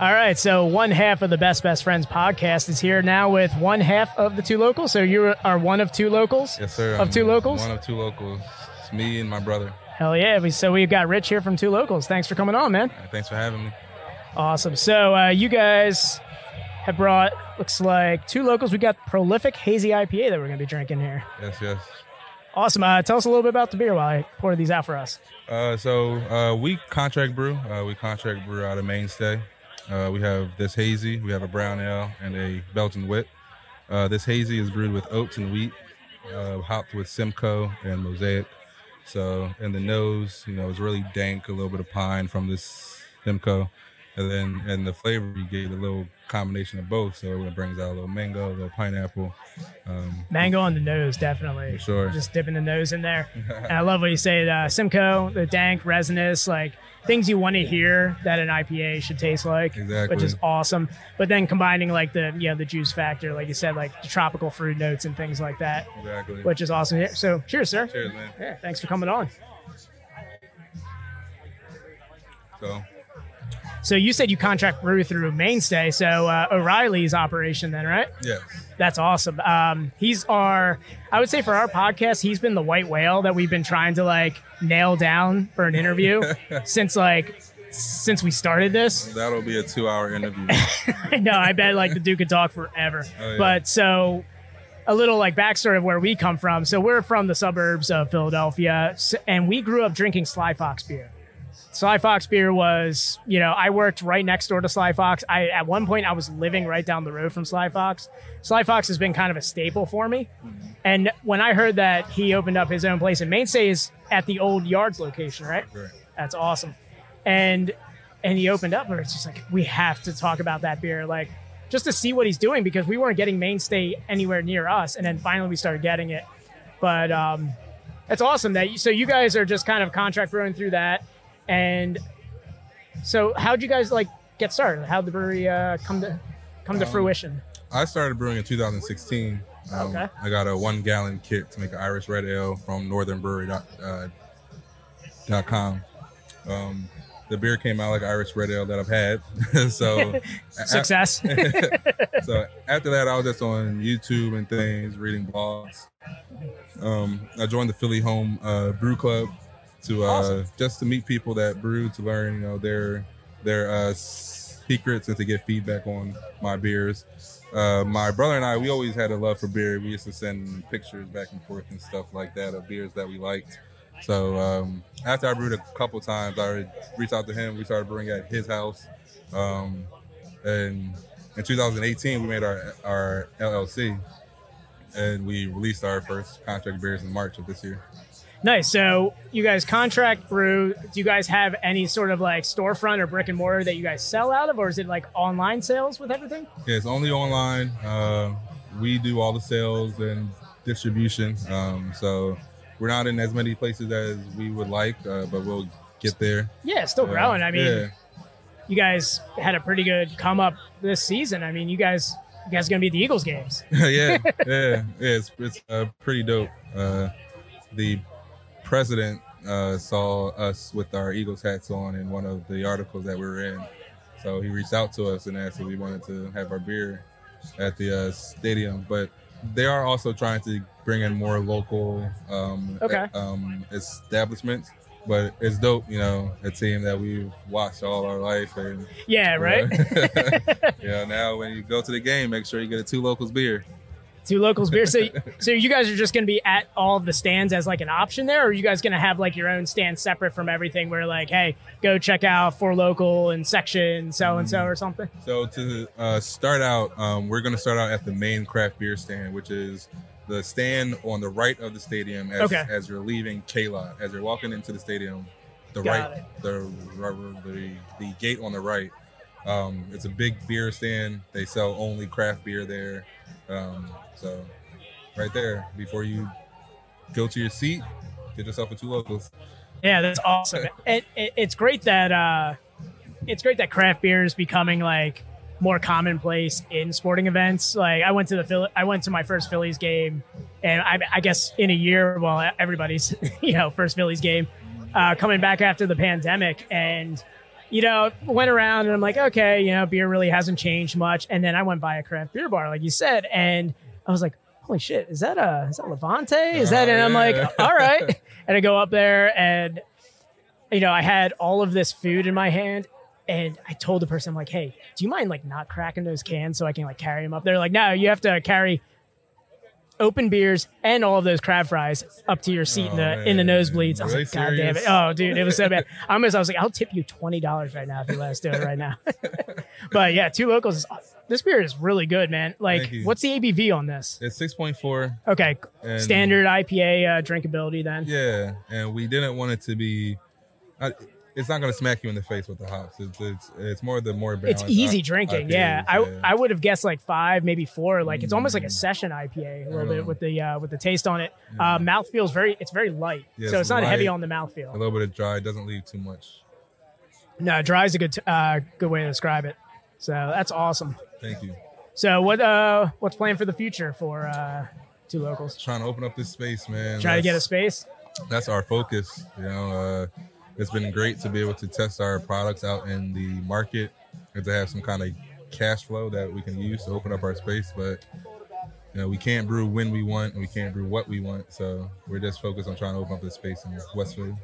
All right, so one half of the Best Best Friends podcast is here now with one half of the two locals. So you are one of two locals. Yes, sir. Of I'm two locals. One of two locals. It's me and my brother. Hell yeah! So we've got Rich here from Two Locals. Thanks for coming on, man. Thanks for having me. Awesome. So uh, you guys have brought looks like two locals. We got prolific hazy IPA that we're gonna be drinking here. Yes, yes. Awesome. Uh, tell us a little bit about the beer while I pour these out for us. Uh, so uh, we contract brew. Uh, we contract brew out of Mainstay. Uh, we have this hazy. We have a brown ale and a Belgian wit. Uh, this hazy is brewed with oats and wheat, uh, hopped with Simcoe and Mosaic. So in the nose, you know, it's really dank, a little bit of pine from this Simcoe, and then in the flavor, you get a little combination of both. So it brings out a little mango, a little pineapple. Um, Mango on the nose, definitely. For sure. Just dipping the nose in there. *laughs* and I love what you say. Uh, Simcoe, the dank, resinous, like things you want to hear that an IPA should taste like, Exactly. which is awesome. But then combining like the you know the juice factor, like you said, like the tropical fruit notes and things like that, Exactly. which is awesome. Yeah, So cheers, sir. Cheers, man. Yeah, thanks for coming on. So So you said you contract brew through Mainstay, so uh, O'Reilly's operation, then, right? Yeah. That's awesome. Um, he's our, I would say for our podcast, he's been the white whale that we've been trying to like nail down for an interview *laughs* since like since we started this. That'll be a two-hour interview. *laughs* no. I bet like the Duke could talk forever. Oh, yeah. But so a little like backstory of where we come from. So we're from the suburbs of Philadelphia, and we grew up drinking Sly Fox beer. Sly Fox beer was, you know, I worked right next door to Sly Fox. I at one point I was living right down the road from Sly Fox. Sly Fox has been kind of a staple for me. And when I heard that he opened up his own place, and Mainstay is at the old Yards location, right? Right. That's awesome. And and he opened up, where it's just like we have to talk about that beer, like just to see what he's doing because we weren't getting Mainstay anywhere near us, and then finally we started getting it. But um, it's awesome that you, so you guys are just kind of contract brewing through that, and so how'd you guys like get started? How'd the brewery uh, come to come to Um, fruition? I started brewing in 2016. Um, Okay. I got a one gallon kit to make an Irish red ale from northernbrewer.com. Uh, dot com. um, the beer came out like Irish red ale that I've had. *laughs* so *laughs* Success. *laughs* so after that, I was just on YouTube and things, reading blogs. Um, I joined the Philly Home uh, Brew Club to uh, Awesome. just to meet people that brew, to learn, you know, their their uh, secrets and to get feedback on my beers. Uh, my brother and I, we always had a love for beer. We used to send pictures back and forth and stuff like that of beers that we liked. So um, after I brewed a couple times, I reached out to him. We started brewing at his house. Um, and in 2018, we made our our LLC, and we released our first contract beers in March of this year. Nice. So you guys contract brew. Do you guys have any sort of like storefront or brick and mortar that you guys sell out of, or is it like online sales with everything? Yeah, it's only online. Uh, we do all the sales and distribution. Um, so we're not in as many places as we would like, uh, but we'll get there. Yeah, it's still Uh, growing. I mean, yeah. you guys had a pretty good come up this season. I mean, you guys, you guys are gonna be at the Eagles games. *laughs* yeah, *laughs* yeah, yeah. It's it's uh, pretty dope. Uh, the president uh, saw us with our Eagles hats on in one of the articles that we were in, so he reached out to us and asked if we wanted to have our beer at the uh, stadium. But they are also trying to bring in more local um, Okay. um, establishments. But it's dope, you know, a team that we've watched all our life, and Yeah, right? *laughs* *laughs* yeah. Now, when you go to the game, make sure you get a two locals beer. Two locals beer. So, so you guys are just gonna be at all of the stands as like an option there, or are you guys gonna have like your own stand separate from everything? Where like, hey, go check out for local and section so and so or something. So to uh, start out, um, we're going to start out at the main craft beer stand, which is the stand on the right of the stadium as, Okay. as you're leaving K-Lot. As you're walking into the stadium, the Got right, the, the the gate on the right. Um, it's a big beer stand. They sell only craft beer there. Um, so right there, before you go to your seat, get yourself a two locals. Yeah, that's awesome. it, it, it's great that uh, it's great that craft beer is becoming like more commonplace in sporting events. Like I went to the Philly, I went to my first Phillies game, and I, I guess in a year, well, everybody's *laughs* you know first Phillies game, uh, coming back after the pandemic, and you know went around and I'm like, okay, you know, beer really hasn't changed much, and then I went by a craft beer bar, like you said, and I was like. Holy shit! Is that a is that Levante? Is that? Oh, And I'm like, all right. *laughs* And I go up there, and you know, I had all of this food in my hand, and I told the person, I'm like, hey, do you mind like not cracking those cans so I can like carry them up? They're like, no, you have to carry open beers and all of those crab fries up to your seat in the in the nosebleeds. I was Really like, God damn it! Oh, dude, it was so bad. I almost, I was like, I'll tip you twenty dollars right now if you let us do it right now. *laughs* but yeah, two locals. Is, this beer is really good, man. Like, what's the ABV on this? It's six point four. Okay, And- standard IPA uh, drinkability then. Yeah, and we didn't want it to be. I, it's not going to smack you in the face with the hops. It's it's, it's more the more It's easy drinking. IPAs, yeah. I I would have guessed like five, maybe four. Like it's almost like a session IPA a little bit with the uh, with the taste on it. Uh, mouth feels very. It's very light, Yeah, so it's not heavy on the mouth A little bit of dry doesn't leave too much. No, dry is a good t- uh, good way to describe it. So that's awesome. Thank you. So what uh what's planned for the future for uh, two locals? Trying to open up this space, man. Try to get a space. That's our focus. You know, uh, it's been great to be able to test our products out in the market and to have some kind of cash flow that we can use to open up our space. But you know, we can't brew when we want, and we can't brew what we want. So we're just focused on trying to open up the space in Westfield.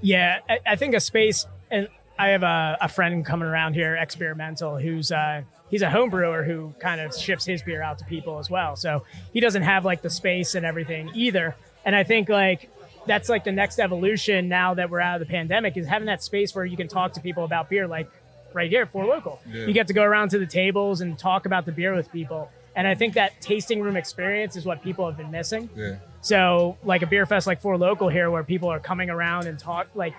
Yeah, I, I think a space, and I have a, a friend coming around here, Xbeerimental, who's uh, he's a home brewer who kind of ships his beer out to people as well. So he doesn't have like the space and everything either. And I think like that's like the next evolution now that we're out of the pandemic is having that space where you can talk to people about beer, like right here Four Local. Yeah. You get to go around to the tables and talk about the beer with people. And I think that tasting room experience is what people have been missing. Yeah. So, like a beer fest like Four Local here, where people are coming around and talk, like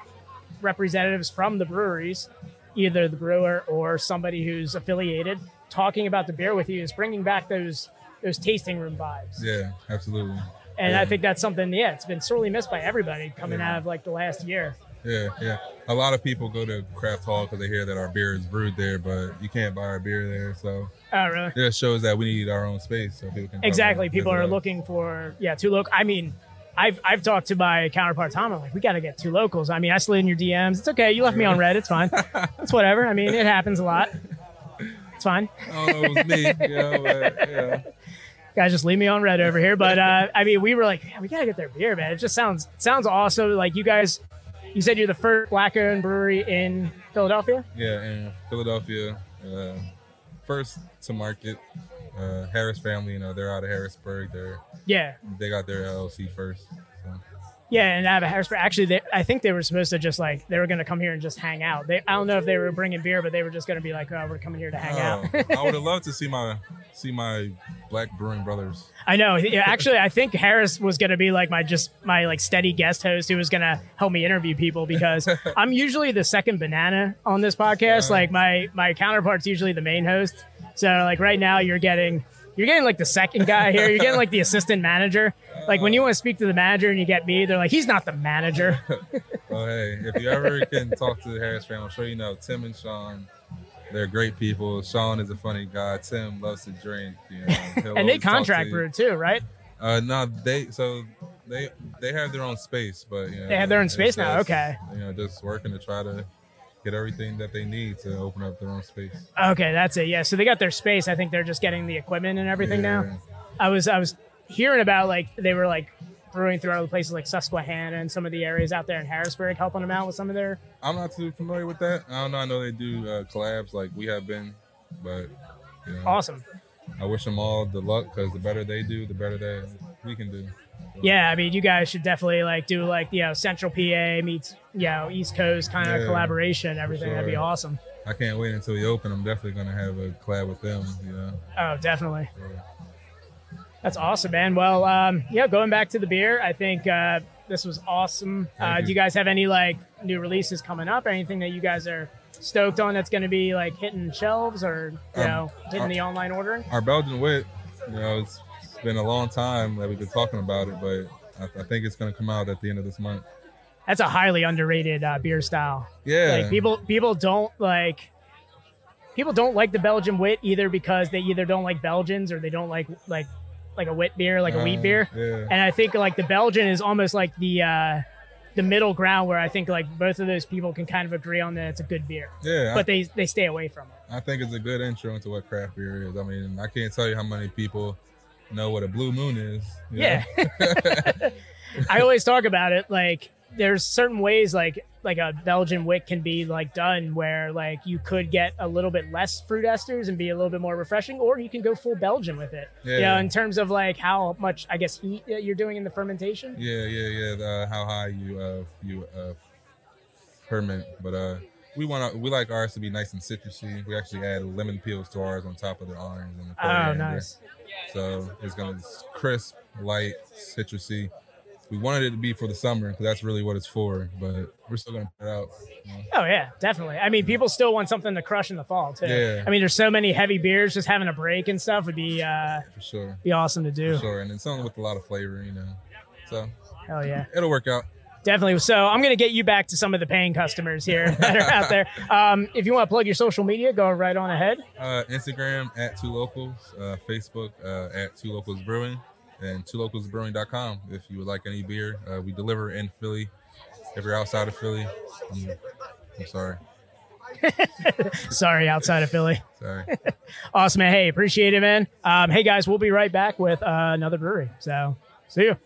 representatives from the breweries, either the brewer or somebody who's affiliated, talking about the beer with you is bringing back those those tasting room vibes. Yeah, absolutely. And yeah. I think that's something, yeah, it's been sorely missed by everybody coming Yeah. out of like the last year. Yeah, yeah. A lot of people go to Craft Hall because they hear that our beer is brewed there, but you can't buy our beer there. So Oh, really? it shows that we need our own space so people can Exactly. People are looking for yeah, two local. I mean, I've I've talked to my counterpart Tom. I'm like, we got to get two locals. I mean, I slid in your DMs. It's okay. You left me on read. It's fine. *laughs* It's whatever. I mean, it happens a lot. It's fine. Oh, I it was me. You know, but, yeah. Guys, just leave me on read over here. But uh, I mean, we were like, "Man, we gotta get their beer, man. It just sounds it sounds awesome. Like you guys, you said you're the first black-owned brewery in Philadelphia. Yeah, in Philadelphia, Uh, first to market, uh, Harris family. You know, they're out of Harrisburg. They're Yeah. they got their LLC first. Yeah, and out of Harrisburg, actually, they, I think they were supposed to just like they were going to come here and just hang out. They, I don't know if they were bringing beer, but they were just going to be like, "Oh, we're coming here to hang out." Oh, I would have *laughs* loved to see my see my black brewing brothers. I know. Yeah, actually, I think Harris was going to be like my just my like steady guest host who was going to help me interview people because *laughs* I'm usually the second banana on this podcast. Like my my counterpart's usually the main host. So like right now, you're getting you're getting like the second guy here. You're getting like the assistant manager. Like when you want to speak to the manager and you get me, they're like, he's not the manager. *laughs* Oh hey, if you ever can talk to the Harris family, I'm sure you know Tim and Sean. They're great people. Sean is a funny guy. Tim loves to drink. You know, and *laughs* they contract to brew too, right? Uh, no, they so they they have their own space, but you know, They have their own space now, okay. You know, just working to try to get everything that they need to open up their own space. Okay, that's it. Yeah, so they got their space. I think they're just getting the equipment and everything Yeah. now. I was I was hearing about like they were like brewing through other places like Susquehanna and some of the areas out there in Harrisburg, helping them out with some of their. I'm not too familiar with that. I don't know. I know they do uh, collabs like we have been, but you know, Awesome. I wish them all the luck because the better they do, the better that we can do. Yeah, I mean, you guys should definitely like do like you know Central PA meets you know East Coast kind of Yeah, collaboration and everything. That'd be awesome. I can't wait until we open. I'm definitely gonna have a collab with them. You know. Oh, definitely. That's awesome, man. Well, um, yeah, going back to the beer, I think uh, this was awesome. Uh, do you. guys have any like new releases coming up? Or anything that you guys are stoked on that's going to be like hitting shelves or you Um, know hitting our- the online ordering? Our Belgian wit, you know, it's, it's been a long time that we've been talking about it, but I, I think it's gonna come out at the end of this month. That's a highly underrated uh, beer style. Yeah. like people people don't like people don't like the Belgian wit either because they either don't like Belgians or they don't like like like a wit beer, like a wheat beer. yeah. And I think like the Belgian is almost like the uh the middle ground where I think like both of those people can kind of agree on that it's a good beer. Yeah, I- But they they stay away from it. I think it's a good intro into what craft beer is. I mean, I can't tell you how many people know what a blue moon is. Yeah. *laughs* I always talk about it like there's certain ways like like a Belgian wit can be like done where like you could get a little bit less fruit esters and be a little bit more refreshing, or you can go full Belgian with it. You know, Yeah. in terms of like how much I guess heat you're doing in the fermentation. Yeah, yeah, yeah. The, how high you uh you uh ferment, but uh we want to we like ours to be nice and citrusy. We actually add lemon peels to ours on top of the orange and the Oh, nice. So it's gonna be crisp, light, citrusy. We wanted it to be for the summer because that's really what it's for. But we're still gonna put it out. you know. Oh yeah, definitely. I mean, people still want something to crush in the fall too. Yeah. I mean, there's so many heavy beers. Just having a break and stuff would be uh, For sure. be awesome to do. For sure, and it's something with a lot of flavor, you know. So Hell yeah. it'll work out. Definitely. So I'm going to get you back to some of the paying customers here *laughs* that are out there. Um, if you want to plug your social media, go right on ahead. Uh, Instagram at two locals, uh, Facebook uh, at two locals brewing, and two localsbrewing.com if you would like any beer. Uh, we deliver in Philly. If you're outside of Philly, I'm, I'm sorry. *laughs* Sorry, outside of Philly. Sorry. *laughs* Awesome, man. Hey, appreciate it, man. Um, hey, guys, we'll be right back with uh, another brewery. So see you.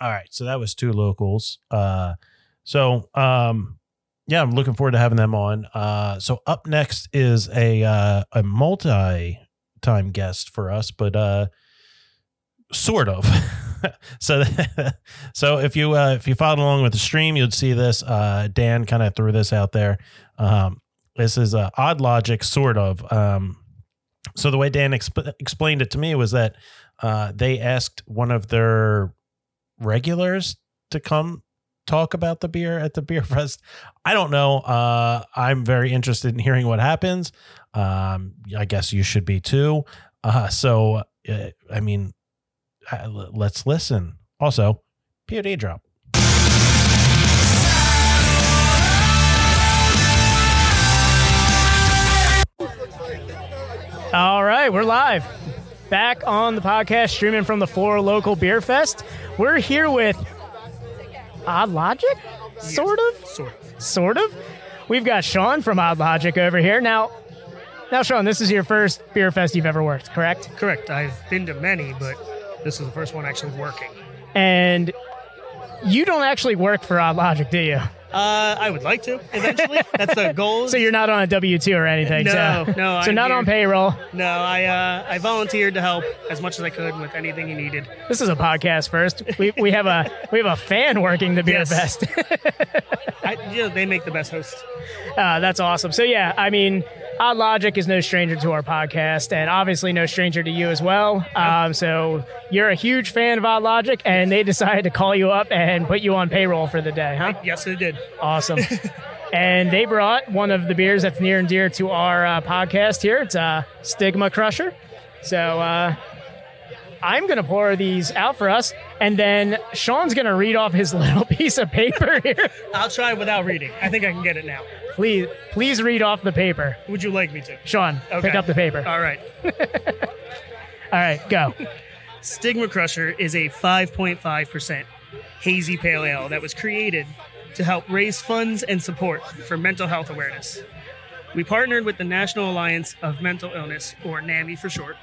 All right, so that was two locals. Uh, so um, yeah, I'm looking forward to having them on. Uh, so up next is a uh, a multi-time guest for us, but uh, sort of. *laughs* so *laughs* so if you uh, if you followed along with the stream, you'd see this. Uh, Dan kind of threw this out there. Um, this is uh, odd logic, sort of. Um, so the way Dan exp- explained it to me was that uh, they asked one of their regulars to come talk about the beer at the beer *laughs* fest. I don't know. Uh, I'm very interested in hearing what happens. Um, I guess you should be too. Uh, so, uh, I mean, let's listen. Also, POD drop. All right, we're live. Back on the podcast, streaming from the Four Local Beer Fest. We're here with Odd Logic, sort of, sort of, sort of. We've got Sean from Odd Logic over here now. Now, Sean, this is your first beer fest you've ever worked, correct? Correct. I've been to many, but this is the first one actually working. And you don't actually work for Odd Logic, do you? Uh, I would like to eventually. *laughs* That's the goal. So you're not on a W two or anything. No, so, no, So I'm not here. on payroll. No, I uh, I volunteered to help as much as I could with anything you needed. This is a podcast first. We, we have a *laughs* we have a fan working the beer Yes. fest. I, you know, they make the best hosts. *laughs* Uh, that's awesome. So yeah, I mean, Odd Logic is no stranger to our podcast, and obviously no stranger to you as well. Um, so you're a huge fan of Odd Logic, and they decided to call you up and put you on payroll for the day, huh? Yes, they did. Awesome. *laughs* and they brought one of the beers that's near and dear to our uh, podcast here. It's uh, Stigma Crusher. So uh, I'm going to pour these out for us, and then Sean's going to read off his *laughs* little piece of paper here. I'll try without reading. I think I can get it now. Please, please read off the paper. Would you like me to? Sean, Okay. pick up the paper. All right. *laughs* All right, go. Stigma Crusher is a 5.5% hazy pale ale that was created to help raise funds and support for mental health awareness. We partnered with the National Alliance of Mental Illness, or NAMI for short,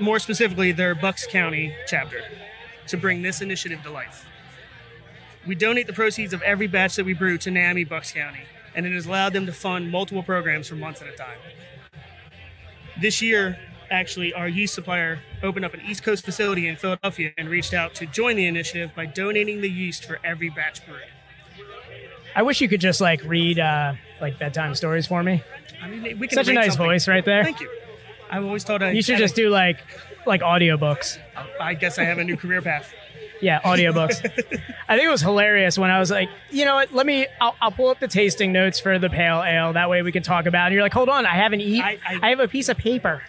more specifically their Bucks County chapter, to bring this initiative to life. We donate the proceeds of every batch that we brew to NAMI Bucks County, and it has allowed them to fund multiple programs for months at a time. This year, actually, our yeast supplier opened up an East Coast facility in Philadelphia and reached out to join the initiative by donating the yeast for every batch brewed. I wish you could just like read uh, like bedtime stories for me. I mean, we can Such a nice something. voice right there. Thank you. I've always thought I You should just do like like audiobooks. I guess I have a new career path. Yeah, audiobooks. I think it was hilarious when I was like, you know what? Let me. I'll, I'll pull up the tasting notes for the pale ale. That way we can talk about. it. And you're like, hold on, I haven't eaten. I, have a piece of paper.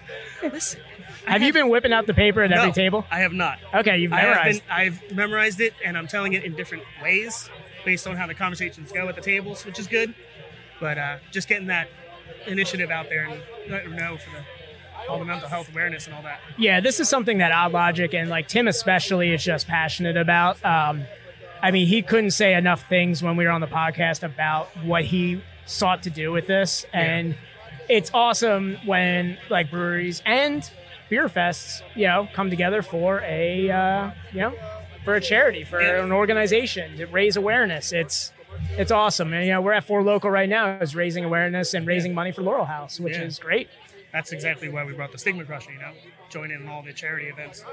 Listen, Have you been whipping out the paper at every table? I have not. Okay, you've I have memorized. been, I've memorized it, and I'm telling it in different ways based on how the conversations go at the tables, which is good. But uh, just getting that initiative out there and letting them know for the all the mental health awareness and all that. Yeah, this is something that Odd Logic and like Tim especially is just passionate about. Um, I mean, he couldn't say enough things when we were on the podcast about what he sought to do with this, and it's awesome when like breweries and beer fests, you know, come together for a uh, you know for a charity for Yeah. an organization to raise awareness. It's it's awesome, and you know we're at Four Local right now, is raising awareness and raising money for Laurel House, which Yeah. is great. That's exactly why we brought the Stigma Crusher, you know, join in all the charity events.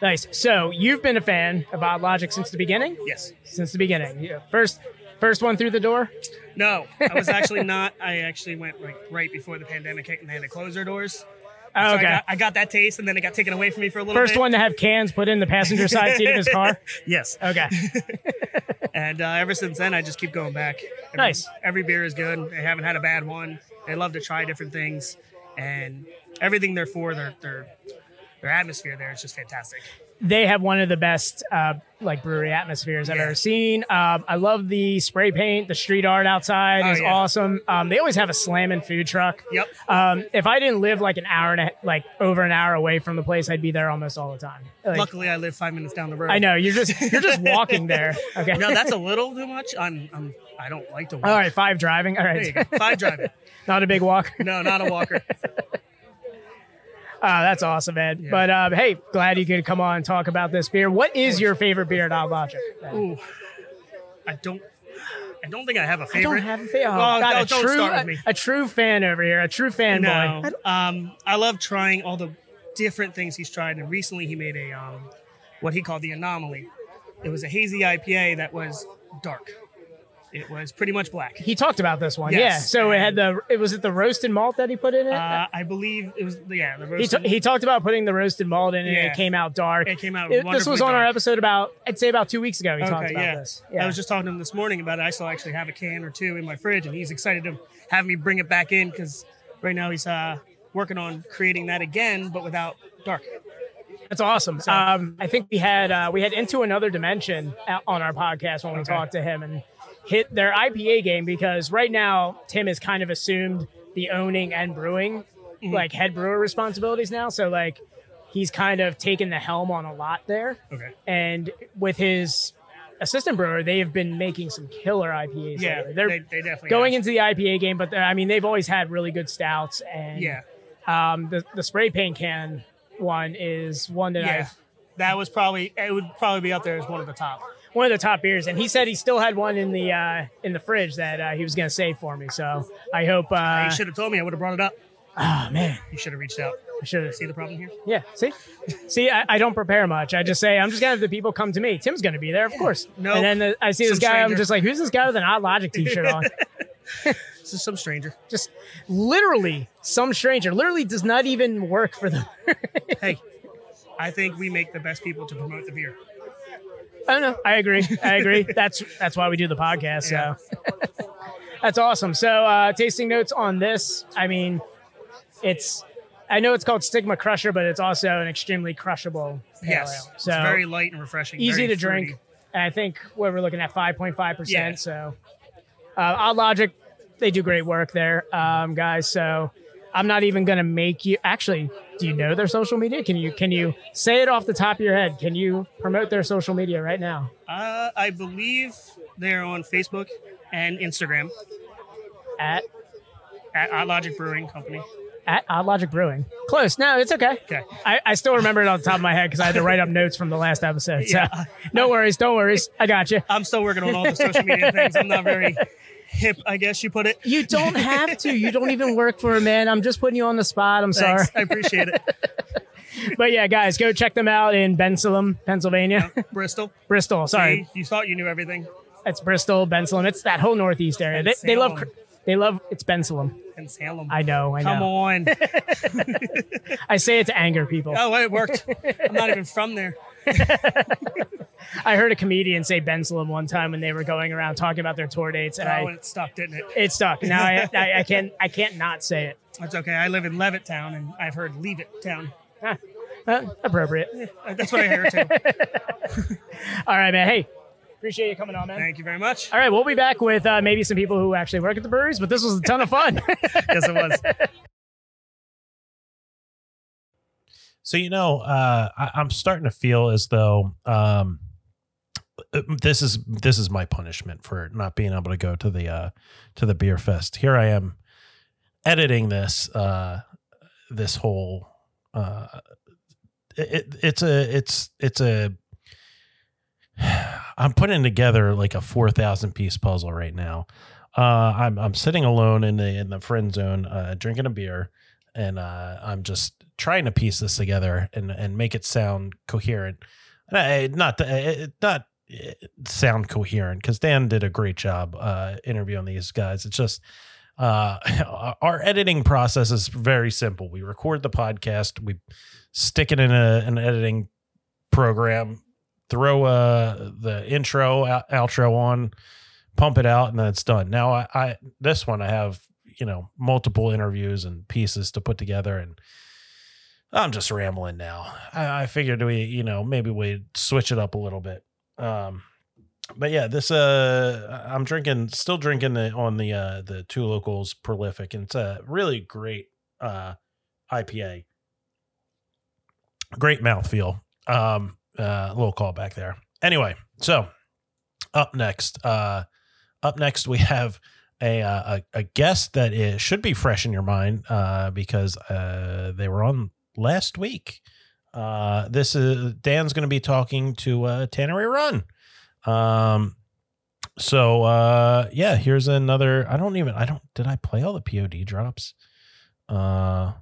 Nice. So you've been a fan of Odd Logic since the beginning? Yes. Since the beginning. Yeah. First first one through the door? No, I was actually not. I actually went like right before the pandemic hit and they had to close their doors. Oh, So okay. I got, I got that taste, and then it got taken away from me for a little First bit. one to have cans put in the passenger side seat of his car? *laughs* yes. Okay. *laughs* And uh, ever since then, I just keep going back. Every, Nice. Every beer is good. I haven't had a bad one. I love to try different things, and everything they're for, their their their atmosphere there is just fantastic. They have one of the best uh, like brewery atmospheres I've Yeah. ever seen. Um, I love the spray paint, the street art outside Oh, is yeah. awesome. Um, they always have a slamming food truck. Yep. Um, if I didn't live like an hour and a, like over an hour away from the place, I'd be there almost all the time. Like, Luckily, I live five minutes down the road. I know you're just you're just *laughs* walking there. Okay. no, that's a little too much. I'm, I'm I don't like to walk. All right, five driving. All right, There you go. Five driving. Not a big walker. No, not a walker. Uh, that's awesome, man. But um, hey, glad you could come on and talk about this beer. What is your favorite beer at Odd Logic? Ooh, I don't. I don't think I have a favorite. I don't have a favorite. Oh, Oh, God, no, a don't true, start with a, a true fan over here, a true fanboy. No, um, I love trying all the different things he's tried, and recently he made a um, what he called the anomaly. It was a hazy IPA that was dark. It was pretty much black. He talked about this one, Yes. yeah. So it had the it was it the roasted malt that he put in it. Uh, I believe it was yeah. The he, t- he talked about putting the roasted malt in, and it came out dark. It came out It- this was on our episode about I'd say about two weeks ago. He talked about yeah. this. I was just talking to him this morning about it. I still actually have a can or two in my fridge, and he's excited to have me bring it back in because right now he's uh, working on creating that again, but without dark. That's awesome. Um, I think we had uh, we had into another dimension on our podcast when we Okay. talked to him and hit their IPA game because right now Tim has kind of assumed the owning and brewing Mhm. like head brewer responsibilities now. So like he's kind of taken the helm on a lot there. Okay. And with his assistant brewer, they have been making some killer IPAs. Yeah, lately. they're they- they definitely going have. into the IPA game, but I mean they've always had really good stouts and Yeah. um, the the spray paint can one is one that Yeah, I've that was probably it would probably be up there as one of the top. One of the top beers, and he said he still had one in the uh, in the fridge that uh, he was going to save for me. So I hope. Uh, you should have told me. I would have brought it up. Oh man, You should have reached out. I should See the problem here? Yeah, see, see, I, I don't prepare much. I just say I'm just gonna have the people come to me. Tim's gonna be there, of course. Nope. And then the, I see this Some guy. I'm just like, who's this guy with an odd logic *laughs* T-shirt on? This is some stranger. just literally some stranger. Literally does not even work for them. *laughs* Hey, I think we make the best people to promote the beer. I don't know. I agree. I agree. *laughs* That's that's why we do the podcast. So that's awesome. So uh, tasting notes on this. I mean, it's. I know it's called Stigma Crusher, but it's also an extremely crushable pale Yes, ale. it's So very light and refreshing. easy to drink. fruity. And I think what we're looking at five point five Yeah. percent. So, uh, Odd Logic, they do great work there, um, guys. So, I'm not even gonna make you. Actually, do you know their social media? Can you can you say it off the top of your head? Can you promote their social media right now? Uh, I believe they're on Facebook and Instagram At at Odd Logic Brewing Company. at Odd Logic Brewing. Close. No, it's okay. Okay. I, I still remember it on the top of my head because I had to write up notes from the last episode. So, Yeah. no worries, don't worries. I got you. I'm still working on all the social media things. I'm not very hip, I guess you put it. You don't have to. You don't even work for a man. I'm just putting you on the spot. I'm sorry. I appreciate it. *laughs* But yeah, guys, go check them out in Bensalem, Pennsylvania. Bristol. *laughs* Bristol, sorry. See, you thought you knew everything. It's Bristol, Bensalem. It's that whole northeast area. They, they love they love it's Bensalem. And Salem. I know, I know. Come on. *laughs* I say it to anger people. oh, it worked. I'm not even from there. I heard a comedian say Bensalem one time when they were going around talking about their tour dates, and oh, I it stuck, didn't it? it stuck. Now I, *laughs* I, I can't I can't not say it. That's okay. I live in Levittown, and I've heard Leave It Town. Uh, appropriate. That's what I hear too. *laughs* All right, man. Hey, appreciate you coming on, man. Thank you very much. All right, we'll be back with uh, maybe some people who actually work at the breweries, but this was a ton of fun. *laughs* yes, it was. So you know, uh, I, I'm starting to feel as though um, this is this is my punishment for not being able to go to the uh, to the beer fest. Here I am editing this uh, this whole. Uh, it, it's a it's it's a. *sighs* I'm putting together like a four thousand piece puzzle right now. Uh, I'm I'm sitting alone in the in the friend zone, uh, drinking a beer, and uh, I'm just trying to piece this together and and make it sound coherent. And I, not uh, not uh, sound coherent because Dan did a great job uh, interviewing these guys. It's just uh, *laughs* our editing process is very simple. We record the podcast, we stick it in a, an editing program, throw uh, the intro, out, outro on, pump it out, and then it's done. Now, I, I this one I have you know multiple interviews and pieces to put together, and I'm just rambling now. I figured we you know maybe we'd switch it up a little bit. Um, but yeah, this uh, I'm drinking, still drinking the on the uh the two locals prolific, and it's a really great uh IPA. Great mouthfeel. Um, uh, a little call back there. Anyway, so up next, uh, up next we have a uh, a, a guest that is, should be fresh in your mind, uh, because uh they were on last week. Uh, this is Dan's going to be talking to uh, Tannery Run. Um, so uh, yeah, here's another. I don't even. I don't. Did I play all the POD drops? Uh,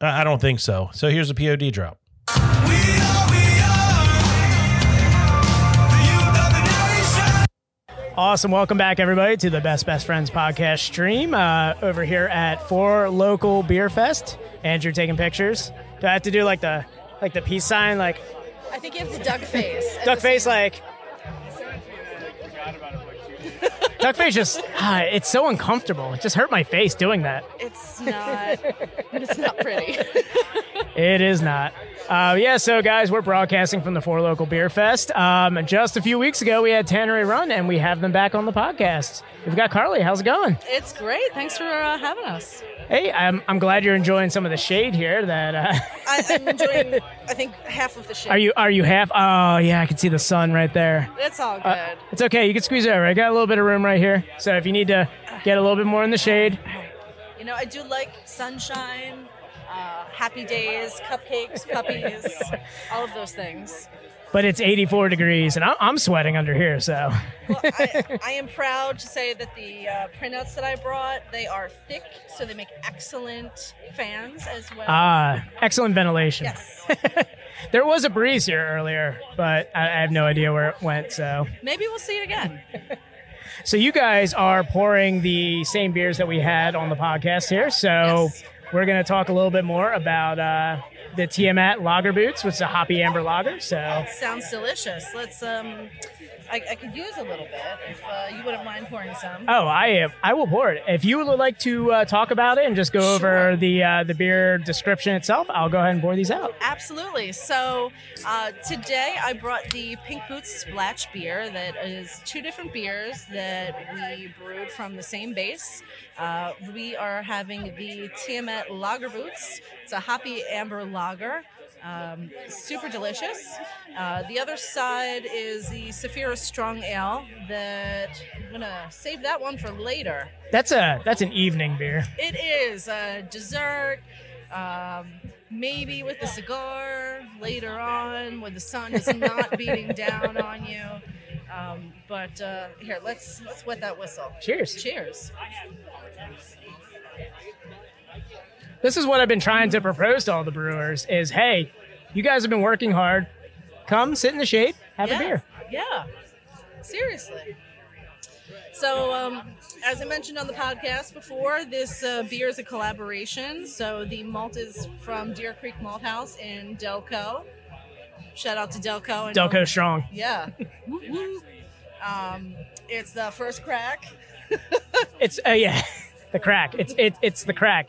I don't think so. So here's a POD drop. Awesome. Welcome back, everybody, to the Best Best Friends podcast stream uh, over here at Four Local Beer Fest. Andrew taking pictures. Do I have to do like the like the peace sign, like I think you have the duck face. *laughs* duck face, like *laughs* duck face? Just ah, it's so uncomfortable. It just hurt my face doing that. It's not. it's not pretty. *laughs* It is not. Uh, yeah, so guys, we're broadcasting from the Four Local Beer Fest. Um, just a few weeks ago, we had Tannery Run, and we have them back on the podcast. We've got Carly. How's it going? It's great. Thanks for uh, having us. Hey, I'm, I'm glad you're enjoying some of the shade here. That uh, I, I'm *laughs* enjoying. I think half of the shade. are you are you half? Oh yeah, I can see the sun right there. It's all good. Uh, it's okay. You can squeeze over. I got a little bit of room right here. So if you need to get a little bit more in the shade, you know, I do like sunshine, uh, happy days, cupcakes, puppies, *laughs* all of those things. But it's 84 degrees, and I'm, I'm sweating under here. So I am proud to say that the uh, printouts that I brought they are thick, so they make excellent fans as well. ah, excellent ventilation. Yes. *laughs* there was a breeze here earlier, but I, I have no idea where it went. So. Maybe we'll see it again. *laughs* So you guys are pouring the same beers that we had on the podcast here. So we're going to talk a little bit more about uh, the Tiamat Lager Boots, which is a hoppy amber lager. So Sounds delicious. Let's um, I, I could use a little bit if uh, you wouldn't mind pouring some. oh, I I will pour it. If you would like to uh, talk about it and just go over the uh, the beer description itself, I'll go ahead and pour these out. Absolutely. So uh, today I brought the Pink Boots Splash beer. That is two different beers that we brewed from the same base. Uh, we are having the Tiamat Lager Boots. It's a hoppy amber lager. Um, super delicious. Uh, the other side is the Saphira Strong Ale. That I'm gonna save that one for later. That's a that's an evening beer. It is a dessert, um, maybe with a cigar later on when the sun is not *laughs* beating down on you. Um, but uh, here, let's let's wet that whistle. Cheers. Cheers. This is what I've been trying to propose to all the brewers: is hey, you guys have been working hard. Come sit in the shade, have a beer. Yeah, seriously. So, um, as I mentioned on the podcast before, this uh, beer is a collaboration. So the malt is from Deer Creek Malt House in Delco. Shout out to Delco. and- Delco strong. Yeah. *laughs* Um, it's the first crack. *laughs* It's uh, yeah, *laughs* the crack. It's it, it's the crack.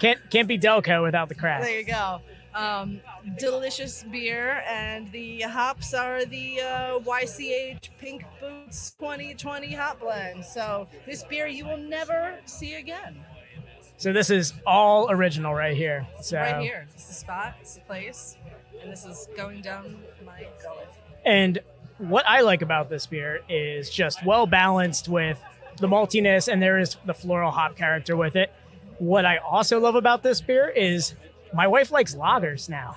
Can't can't be Delco without the crack. There you go. Um, delicious beer, and the hops are the uh, YCH Pink Boots 2020 hop blend. So this beer you will never see again. So this is all original right here. So Right here, it's the spot, it's the place, and this is going down my gullet. And what I like about this beer is just well balanced with the maltiness, and there is the floral hop character with it. What I also love about this beer is my wife likes lagers now.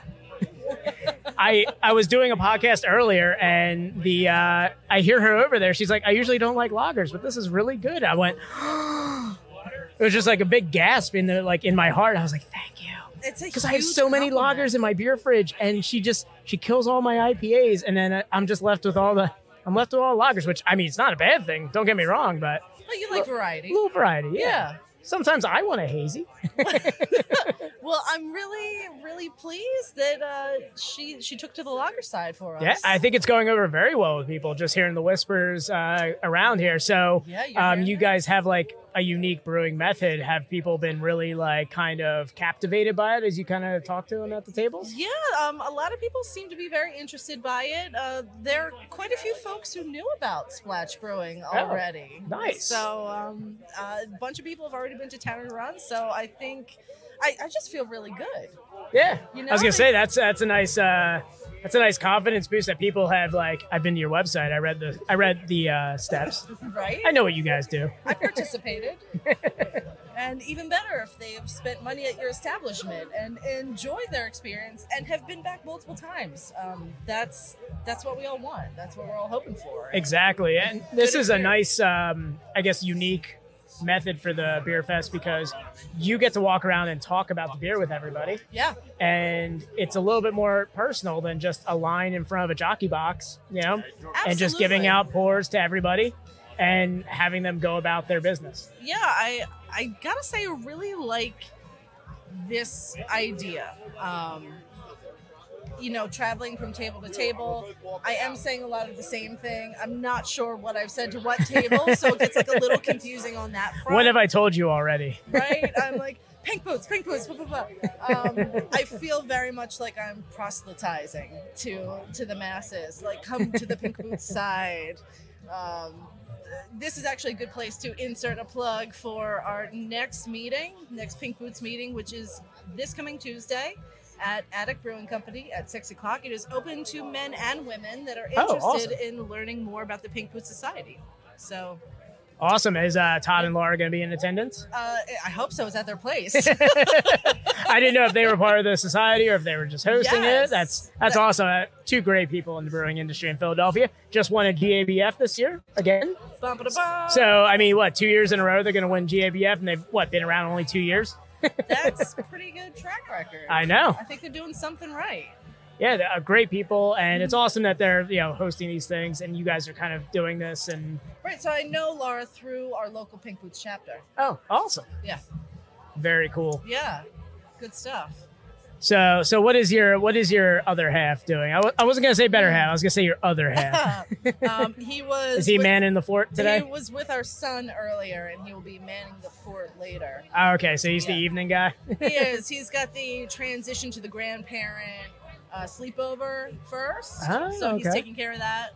*laughs* I I was doing a podcast earlier, and the uh, I hear her over there. She's like, "I usually don't like lagers, but this is really good." I went. *gasps* it was just like a big gasp in the like in my heart. I was like, "Thank you." Because I have so many lagers in my beer fridge, and she just she kills all my IPAs, and then I'm just left with all the I'm left with all lagers, which I mean it's not a bad thing. Don't get me wrong, but Well, you like variety. a little variety, yeah. Yeah. Sometimes I want a hazy. *laughs* *laughs* Well, I'm really, really pleased that uh, she she took to the lager side for us. Yeah, I think it's going over very well with people. Just hearing the whispers uh, around here. So, Yeah, um, you guys have like a unique brewing method. Have people been really like kind of captivated by it as you kind of talk to them at the tables? Yeah, um, a lot of people seem to be very interested by it. Uh, there are quite a few folks who knew about Splash Brewing Oh, already. nice. So um, uh, a bunch of people have already been to Tannery Run. So I think I, I just feel really good. Yeah, You I was gonna say that's that's a nice uh, that's a nice confidence boost that people have. Like I've been to your website. I read the I read the uh, steps. *laughs* Right? I know what you guys do. I participated. *laughs* and even better if they've spent money at your establishment and enjoyed their experience and have been back multiple times. Um, that's that's what we all want. That's what we're all hoping for. Exactly, and this is a nice, um, I guess, unique method for the beer fest because you get to walk around and talk about the beer with everybody. Yeah. and it's a little bit more personal than just a line in front of a jockey box, you know, and just giving out pours to everybody and having them go about their business. Yeah, I I gotta say, I really like this idea. Um, you know, traveling from table to table. I am saying a lot of the same thing. I'm not sure what I've said to what table, so it gets like a little confusing on that front. What have I told you already? right? I'm *laughs* like pink boots, pink boots, blah blah blah. Um, I feel very much like I'm proselytizing to to the masses. Like, come to the pink boots *laughs* side. Um, this is actually a good place to insert a plug for our next meeting, next Pink Boots meeting, which is this coming Tuesday at Attic Brewing Company at six o'clock. It is open to men and women that are Oh, interested awesome. in learning more about the Pink Boots Society. So Awesome. Is uh, Todd and Laura going to be in attendance? uh, I hope so. It's at their place. *laughs* I didn't know if they were part of the society or if they were just hosting Yes. it. That's that's awesome. Uh, two great people in the brewing industry in Philadelphia. Just won a GABF this year again. Bum, ba, da, bum. So I mean, what two years in a row they're going to win GABF, and they've what been around only two years. That's a pretty good track record. I know. I think they're doing something right. Yeah, they're uh, great people, and it's awesome that they're you know hosting these things, and you guys are kind of doing this. And Right. So I know Laura through our local Pink Boots chapter. oh, awesome, Yeah. very cool. Yeah. Good stuff. So so what is your what is your other half doing? I w- I wasn't gonna say better half. I was gonna say your other *laughs* half. um, he was. is he with- manning the fort today? He was with our son earlier, and he will be manning the fort later. Oh, okay, so he's the evening guy. he is. He's got the transition to the grandparent uh, sleepover first, Oh, so he's taking care of that.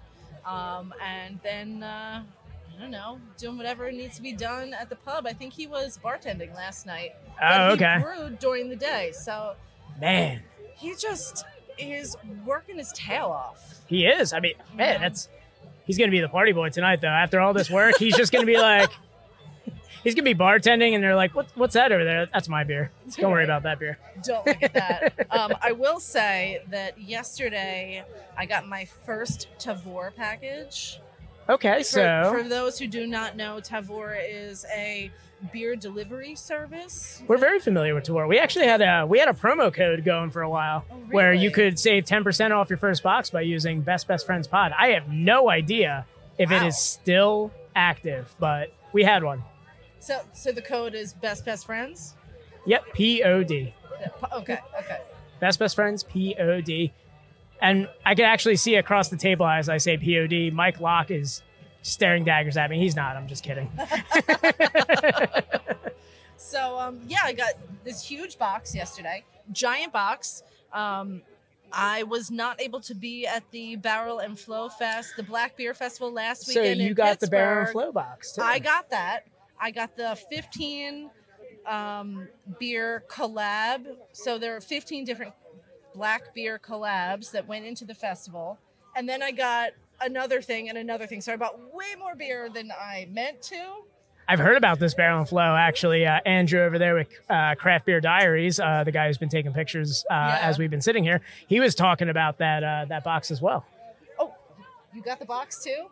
Um, and then uh, I don't know, doing whatever needs to be done at the pub. I think he was bartending last night. Oh, but he okay. brewed during the day, so Man, he just is working his tail off. he is. I mean, man, that's he's gonna be the party boy tonight, though. After all this work, he's just gonna be like, *laughs* he's gonna be bartending, and they're like, "What, what's that over there? That's my beer. Don't worry about that beer." *laughs* Don't look at that. *laughs* um, I will say that yesterday I got my first Tavour package. Okay, For, so for those who do not know, Tavour is a beer delivery service. we're very familiar with Tavour. We actually had a we had a promo code going for a while oh, where you could save ten percent off your first box by using Best Best Friends Pod. I have no idea if it Wow. is still active, but we had one. So, so the code is best best friends. Yep, P O D. Okay, okay. Best Best Friends, P O D. And I can actually see across the table as I say P O D, Mike Locke is staring daggers at me. He's not, I'm just kidding. *laughs* So um, yeah, I got this huge box yesterday, giant box. Um, I was not able to be at the Barrel and Flow Fest, the Black Beer Festival last So weekend. you in got the Barrel and Flow box, too. I got that. I got the 15 um, beer collab. So there are 15 different black beer collabs that went into the festival. And then I got another thing and another thing. So I bought way more beer than I meant to. I've heard about this Barrel and Flow actually. Uh, Andrew over there with uh, Craft Beer Diaries, uh, the guy who's been taking pictures uh, Yeah. as we've been sitting here, he was talking about that uh, that box as well. Oh, you got the box too?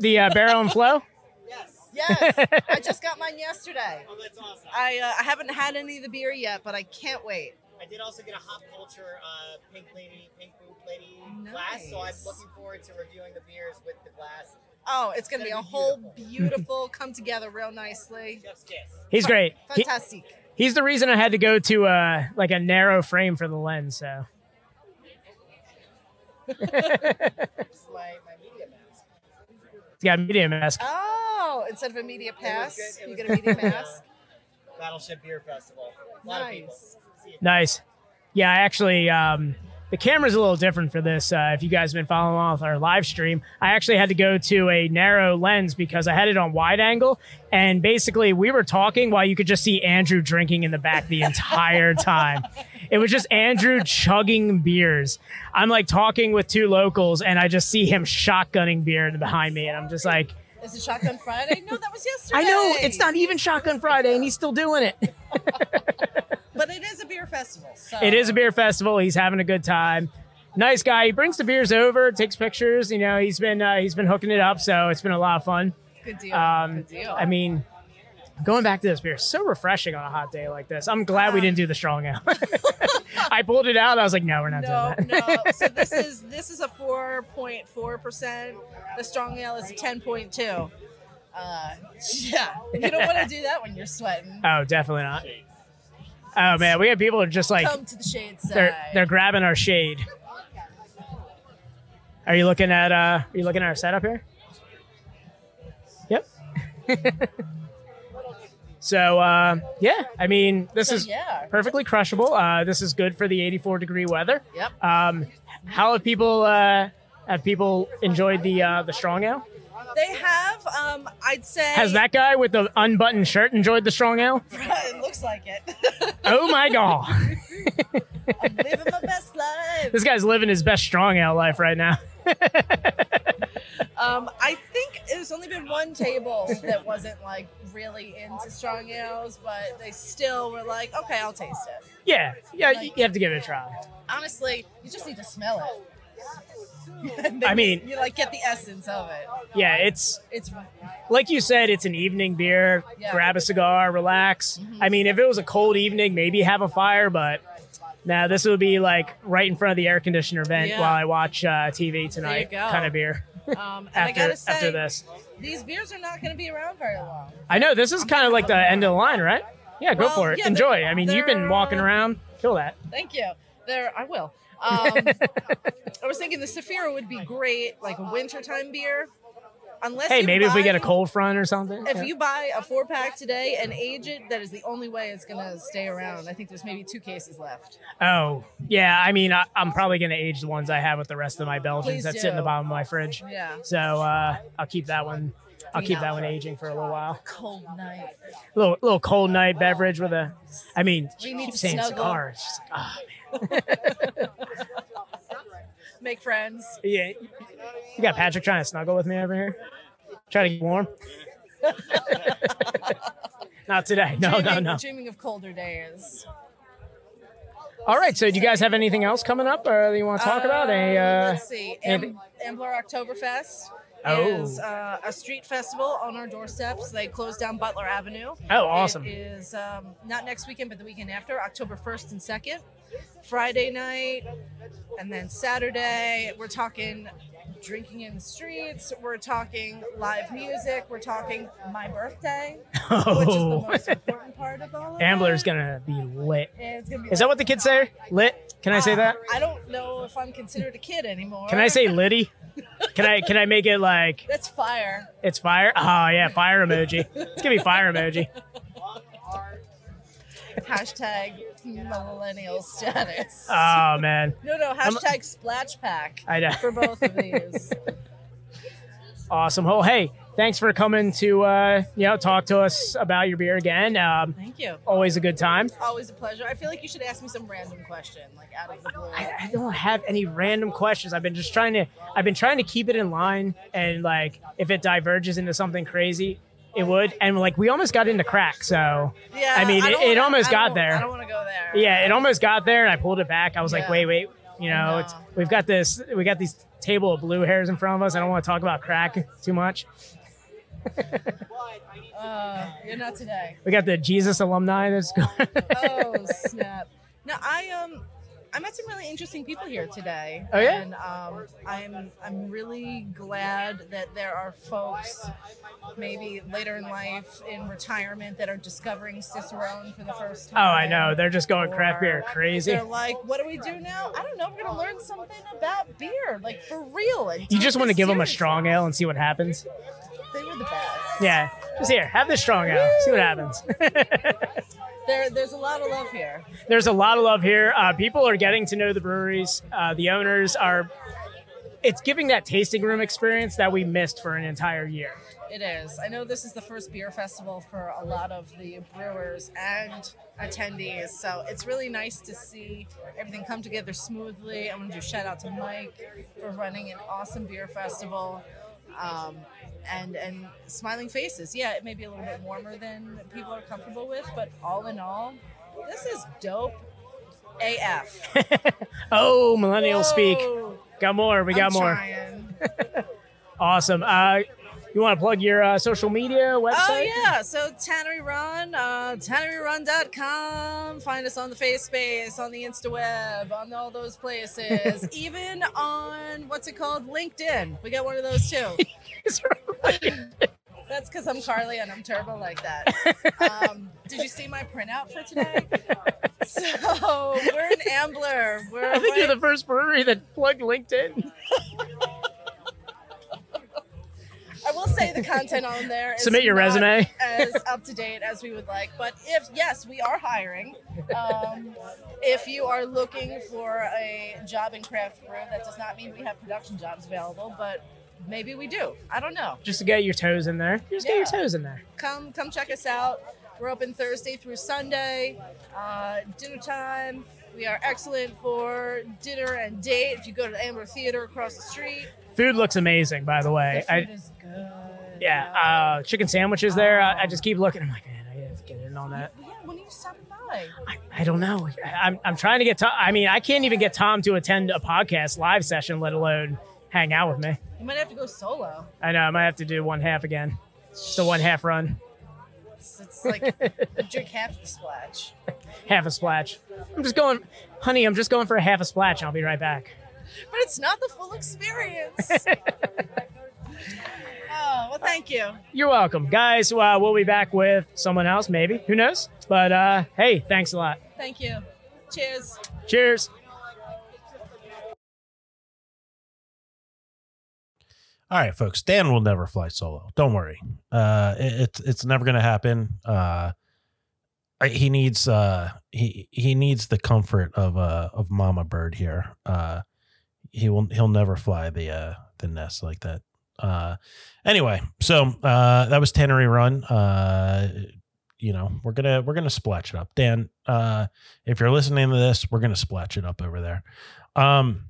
The uh, Barrel and Flow. *laughs* Yes, Yes, I just got mine yesterday. *laughs* Oh, that's awesome. I uh, I haven't had any of the beer yet, but I can't wait. I did also get a hop culture uh, pink lady, pink boot lady glass, so I'm looking forward to reviewing the beers with the glass. Oh, it's gonna be a gonna whole beautiful come together real nicely. Chef's kiss. He's great. He- Fantastic. he's the reason I had to go to uh, like a narrow frame for the lens. So It's my, my media mask. he's got a media mask. Oh, instead of a media pass, good. You get a media *laughs* mask. Battleship Beer Festival. A lot of people. Nice. See you. Nice. Yeah, I actually, um, the camera's a little different for this. Uh, if you guys have been following along with our live stream, I actually had to go to a narrow lens because I had it on wide angle. And basically, we were talking while you could just see Andrew drinking in the back the entire *laughs* time. It was just Andrew chugging beers. I'm like talking with two locals, and I just see him shotgunning beer behind me. And I'm just like, Is it Shotgun Friday? No, that was yesterday. *laughs* I know it's not even Shotgun Friday, and he's still doing it. *laughs* but it is a beer festival. So It is a beer festival. He's having a good time. Nice guy. He brings the beers over, takes pictures. You know, he's been uh, he's been hooking it up, so it's been a lot of fun. Good deal. Um, Good deal. I mean, going back to this beer, so refreshing on a hot day like this. I'm glad we didn't do the strong ale. *laughs* I pulled it out. I was like, no, we're not no, doing that. no. No. *laughs* So this is this is a four point four percent. The strong ale is a ten point two. Uh, yeah, you don't want to do that when you're sweating. oh, definitely not. Oh man, we have people who are just like Come to the shade side. they're they're grabbing our shade. Are you looking at uh are you looking at our setup here? Yep. *laughs* so uh yeah, I mean this So, is yeah. perfectly crushable. Uh this is good for the 84 degree weather. Yep. Um how have people uh have people enjoyed the uh the strong ale? They have, um, I'd say. Has that guy with the unbuttoned shirt enjoyed the strong ale? *laughs* it looks like it. *laughs* Oh my god. Living my best life. this guy's living his best strong ale life right now. *laughs* Um, I think there's only been one table that wasn't like really into strong ales, but they still were like, okay, I'll taste it. Yeah, yeah, you have to give it a try. Honestly, you just need to smell it. *laughs* I mean- you like get the essence of it. Yeah, it's It's like you said, it's an evening beer. Yeah. Grab a cigar, relax. I mean, if it was a cold evening, maybe have a fire, but now this would be like right in front of the air conditioner vent Yeah. while I watch uh, TV tonight. Kind of beer. Um, *laughs* after say, after this, these beers are not going to be around very long. I know this is kind of like the end of the line, right? Yeah, go Well, for it. yeah, Enjoy. I mean, you've been walking around. Kill that. Thank you. There, I will. Um, *laughs* I was thinking the Saphira would be great, like a wintertime beer. Unless Hey, maybe if we get a cold front or something. If Yeah. you buy a four pack today and age it, that is the only way it's gonna stay around. I think there's maybe two cases left. Oh, yeah. I mean, I, I'm probably going to age the ones I have with the rest of my Belgians Please that sit in the bottom of my fridge. Yeah. So uh, I'll keep that one. I'll keep that one aging for a little while. Cold night. little little cold night beverage with a. I mean, We need keep to saying snuggle. cigar. It's just, ah, Make friends. yeah. You got Patrick trying to snuggle with me over here. Trying to get warm. *laughs* Not today. No, no, dreaming, no. Dreaming of colder days. All right. So, do you guys have anything else coming up, or that you want to talk about? A uh, Let's see. Am- Ambler Oktoberfest Oh. is uh, a street festival on our doorsteps. They closed down Butler Avenue. Oh, awesome. It is um, not next weekend, but the weekend after, October 1st and 2nd. Friday night, and then Saturday, we're talking drinking in the streets. We're talking live music. We're talking my birthday, *laughs* which is the Oh. most important part of all of Ambler's it. gonna be lit. It's gonna be Is that what the kids say? Lit? Can I say Uh, that? I don't know if I'm considered a kid anymore. Can I say *laughs* litty? Can I can I make it like That's fire. it's fire? Oh yeah, fire emoji. It's gonna be fire emoji. Hashtag millennial status. Oh man. No, no. Hashtag splash pack. I know. For both of these. *laughs* Awesome. Oh hey, thanks for coming to uh, you know talk to us about your beer again. Um, Thank you. always a good time. Always a pleasure. I feel like you should ask me some random question, like out of the blue. I don't have any random questions. I've been just trying to I've been trying to keep it in line and like if it diverges into something crazy, it would. And like we almost got into crack, so Yeah, I mean I it, it wanna- almost got there. I don't want to go there. Yeah, it almost got there and I pulled it back. I was like, wait, wait, you know, it's we've got this we got these table of blue hairs in front of us. I don't want to talk about crack too much. Uh, you're not today. We got the Jesus alumni that's going oh snap! *laughs* No, I um, I met some really interesting people here today. Oh, yeah? And um, I'm I'm really glad that there are folks, maybe later in life in retirement, that are discovering Cicerone for the first time. Oh. I know. They're just going craft beer crazy. They're like, what do we do now? I don't know. We're gonna learn something about beer, like for real. You just want to give them a strong ale and see what happens. They were the best. Yeah, just here, have this strong ale, see what happens. *laughs* There, there's a lot of love here. There's a lot of love here. Uh, people are getting to know the breweries. Uh, the owners are. It's giving that tasting room experience that we missed for an entire year. It is. I know this is the first beer festival for a lot of the brewers and attendees, so it's really nice to see everything come together smoothly. I want to do a shout out to Mike for running an awesome beer festival. Um, and and smiling faces. Yeah, it may be a little bit warmer than people are comfortable with, but all in all, this is dope. AF. *laughs* Oh, millennial speak. Got more. We got I'm more. *laughs* Awesome. Uh, you want to plug your uh, social media website? Oh yeah, so Tannery Run, uh, tanneryrun.com. Find us on the face space, on the InstaWeb, on all those places. *laughs* Even on what's it called, LinkedIn. We got one of those too. *laughs* That's because I'm Carly and I'm turbo like that. *laughs* Um, did you see my printout for today? So we're an Ambler. We're I think you're the first brewery that plugged LinkedIn. I will say the content on there is Submit your not resume. as up to date as we would like. But if yes, we are hiring. Um, if you are looking for a job in craft brew, that does not mean we have production jobs available, but maybe we do. I don't know. Just to get your toes in there. Just get your toes in there. Come come check us out. We're open Thursday through Sunday, uh, dinner time. We are excellent for dinner and date. If you go to the Ambler Theater across the street, Food looks amazing, by the way. the food I, is good. yeah, uh, chicken sandwiches there. I, I just keep looking. I'm like, man, I have to get in on that. Yeah, when are you stopping by? I don't know. I- I'm, I'm trying to get Tom. I mean, I can't even get Tom to attend a podcast live session, let alone hang out with me. You might have to go solo. I know. I might have to do one half again. Just a one half run, It's, it's like drink half the splash. *laughs* half a splash. I'm just going, honey. I'm just going for a half a splash. I'll be right back. But it's not the full experience. *laughs* oh, well, thank you. You're welcome, guys. Uh, we'll be back with someone else, maybe. Who knows? But uh, hey, thanks a lot. Thank you. Cheers. Cheers. All right, folks. Dan will never fly solo. Don't worry. Uh, it, it's it's never gonna happen. Uh, he needs uh he he needs the comfort of uh of Mama Bird here. Uh, he will he'll never fly the uh the nest like that. Uh, anyway, so uh that was Tannery Run. Uh, you know we're gonna we're gonna splash it up. Dan, uh, if you're listening to this, we're gonna splash it up over there. Um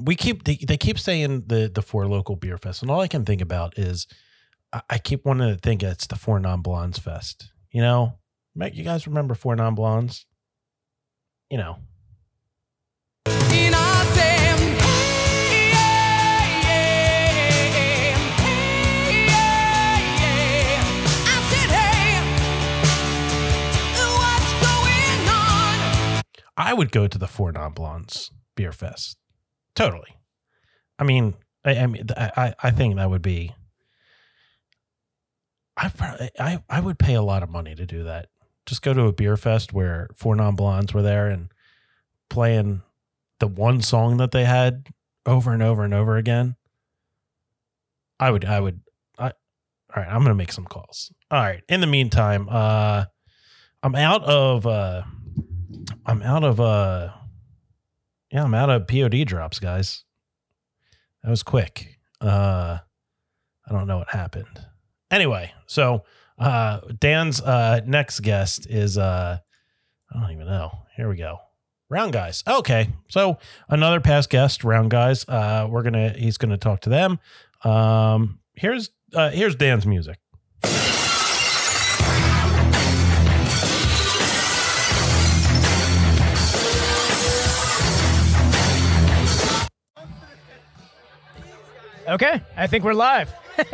we keep they, they keep saying the the four local beer fest and all i can think about is i, I keep wanting to think it's the four non blondes fest you know Mac, you guys remember four non blondes you know i would go to the four non blondes beer fest totally i mean i, I mean I, I think that would be I, probably- I I would pay a lot of money to do that. Just go to a beer fest where four non blondes were there and playing the one song that they had over and over and over again. I would I would I all right, I'm gonna make some calls. All right. In the meantime, uh I'm out of uh I'm out of uh yeah, I'm out of POD drops, guys. That was quick. Uh I don't know what happened. Anyway, so uh Dan's uh next guest is uh I don't even know. Here we go. Round guys. Okay. So another past guest, round guys. Uh we're gonna he's gonna talk to them. Um here's uh here's Dan's music. Okay, I think we're live. *laughs*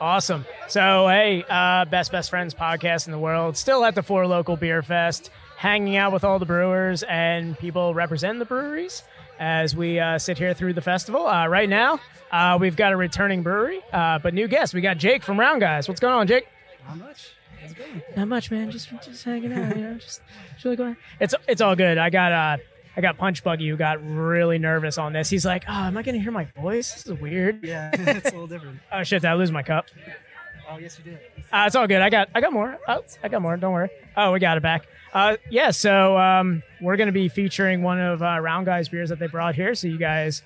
Awesome. So, hey, uh, best best friends podcast in the world. Still at the Four Local Beer Fest, hanging out with all the brewers and people representing the breweries as we uh, sit here through the festival. Uh, right now, uh, we've got a returning brewery, uh, but new guest. We got Jake from Round Guys. What's going on, Jake? Not much. How's it going? Not much, man. Just just hanging out. You know, just, just really going. It's it's all good. I got uh I got Punch Buggy who got really nervous on this. He's like, "Oh, am I gonna hear my voice? This is weird." Yeah, *laughs* it's a little different. *laughs* Oh shit! Did I lose my cup? Oh, yes, you did. Uh, it's all good. I got I got more. Oh, I got more. Don't worry. Oh, we got it back. Uh, yeah. So um, we're gonna be featuring one of uh, Round Guys beers that they brought here. So you guys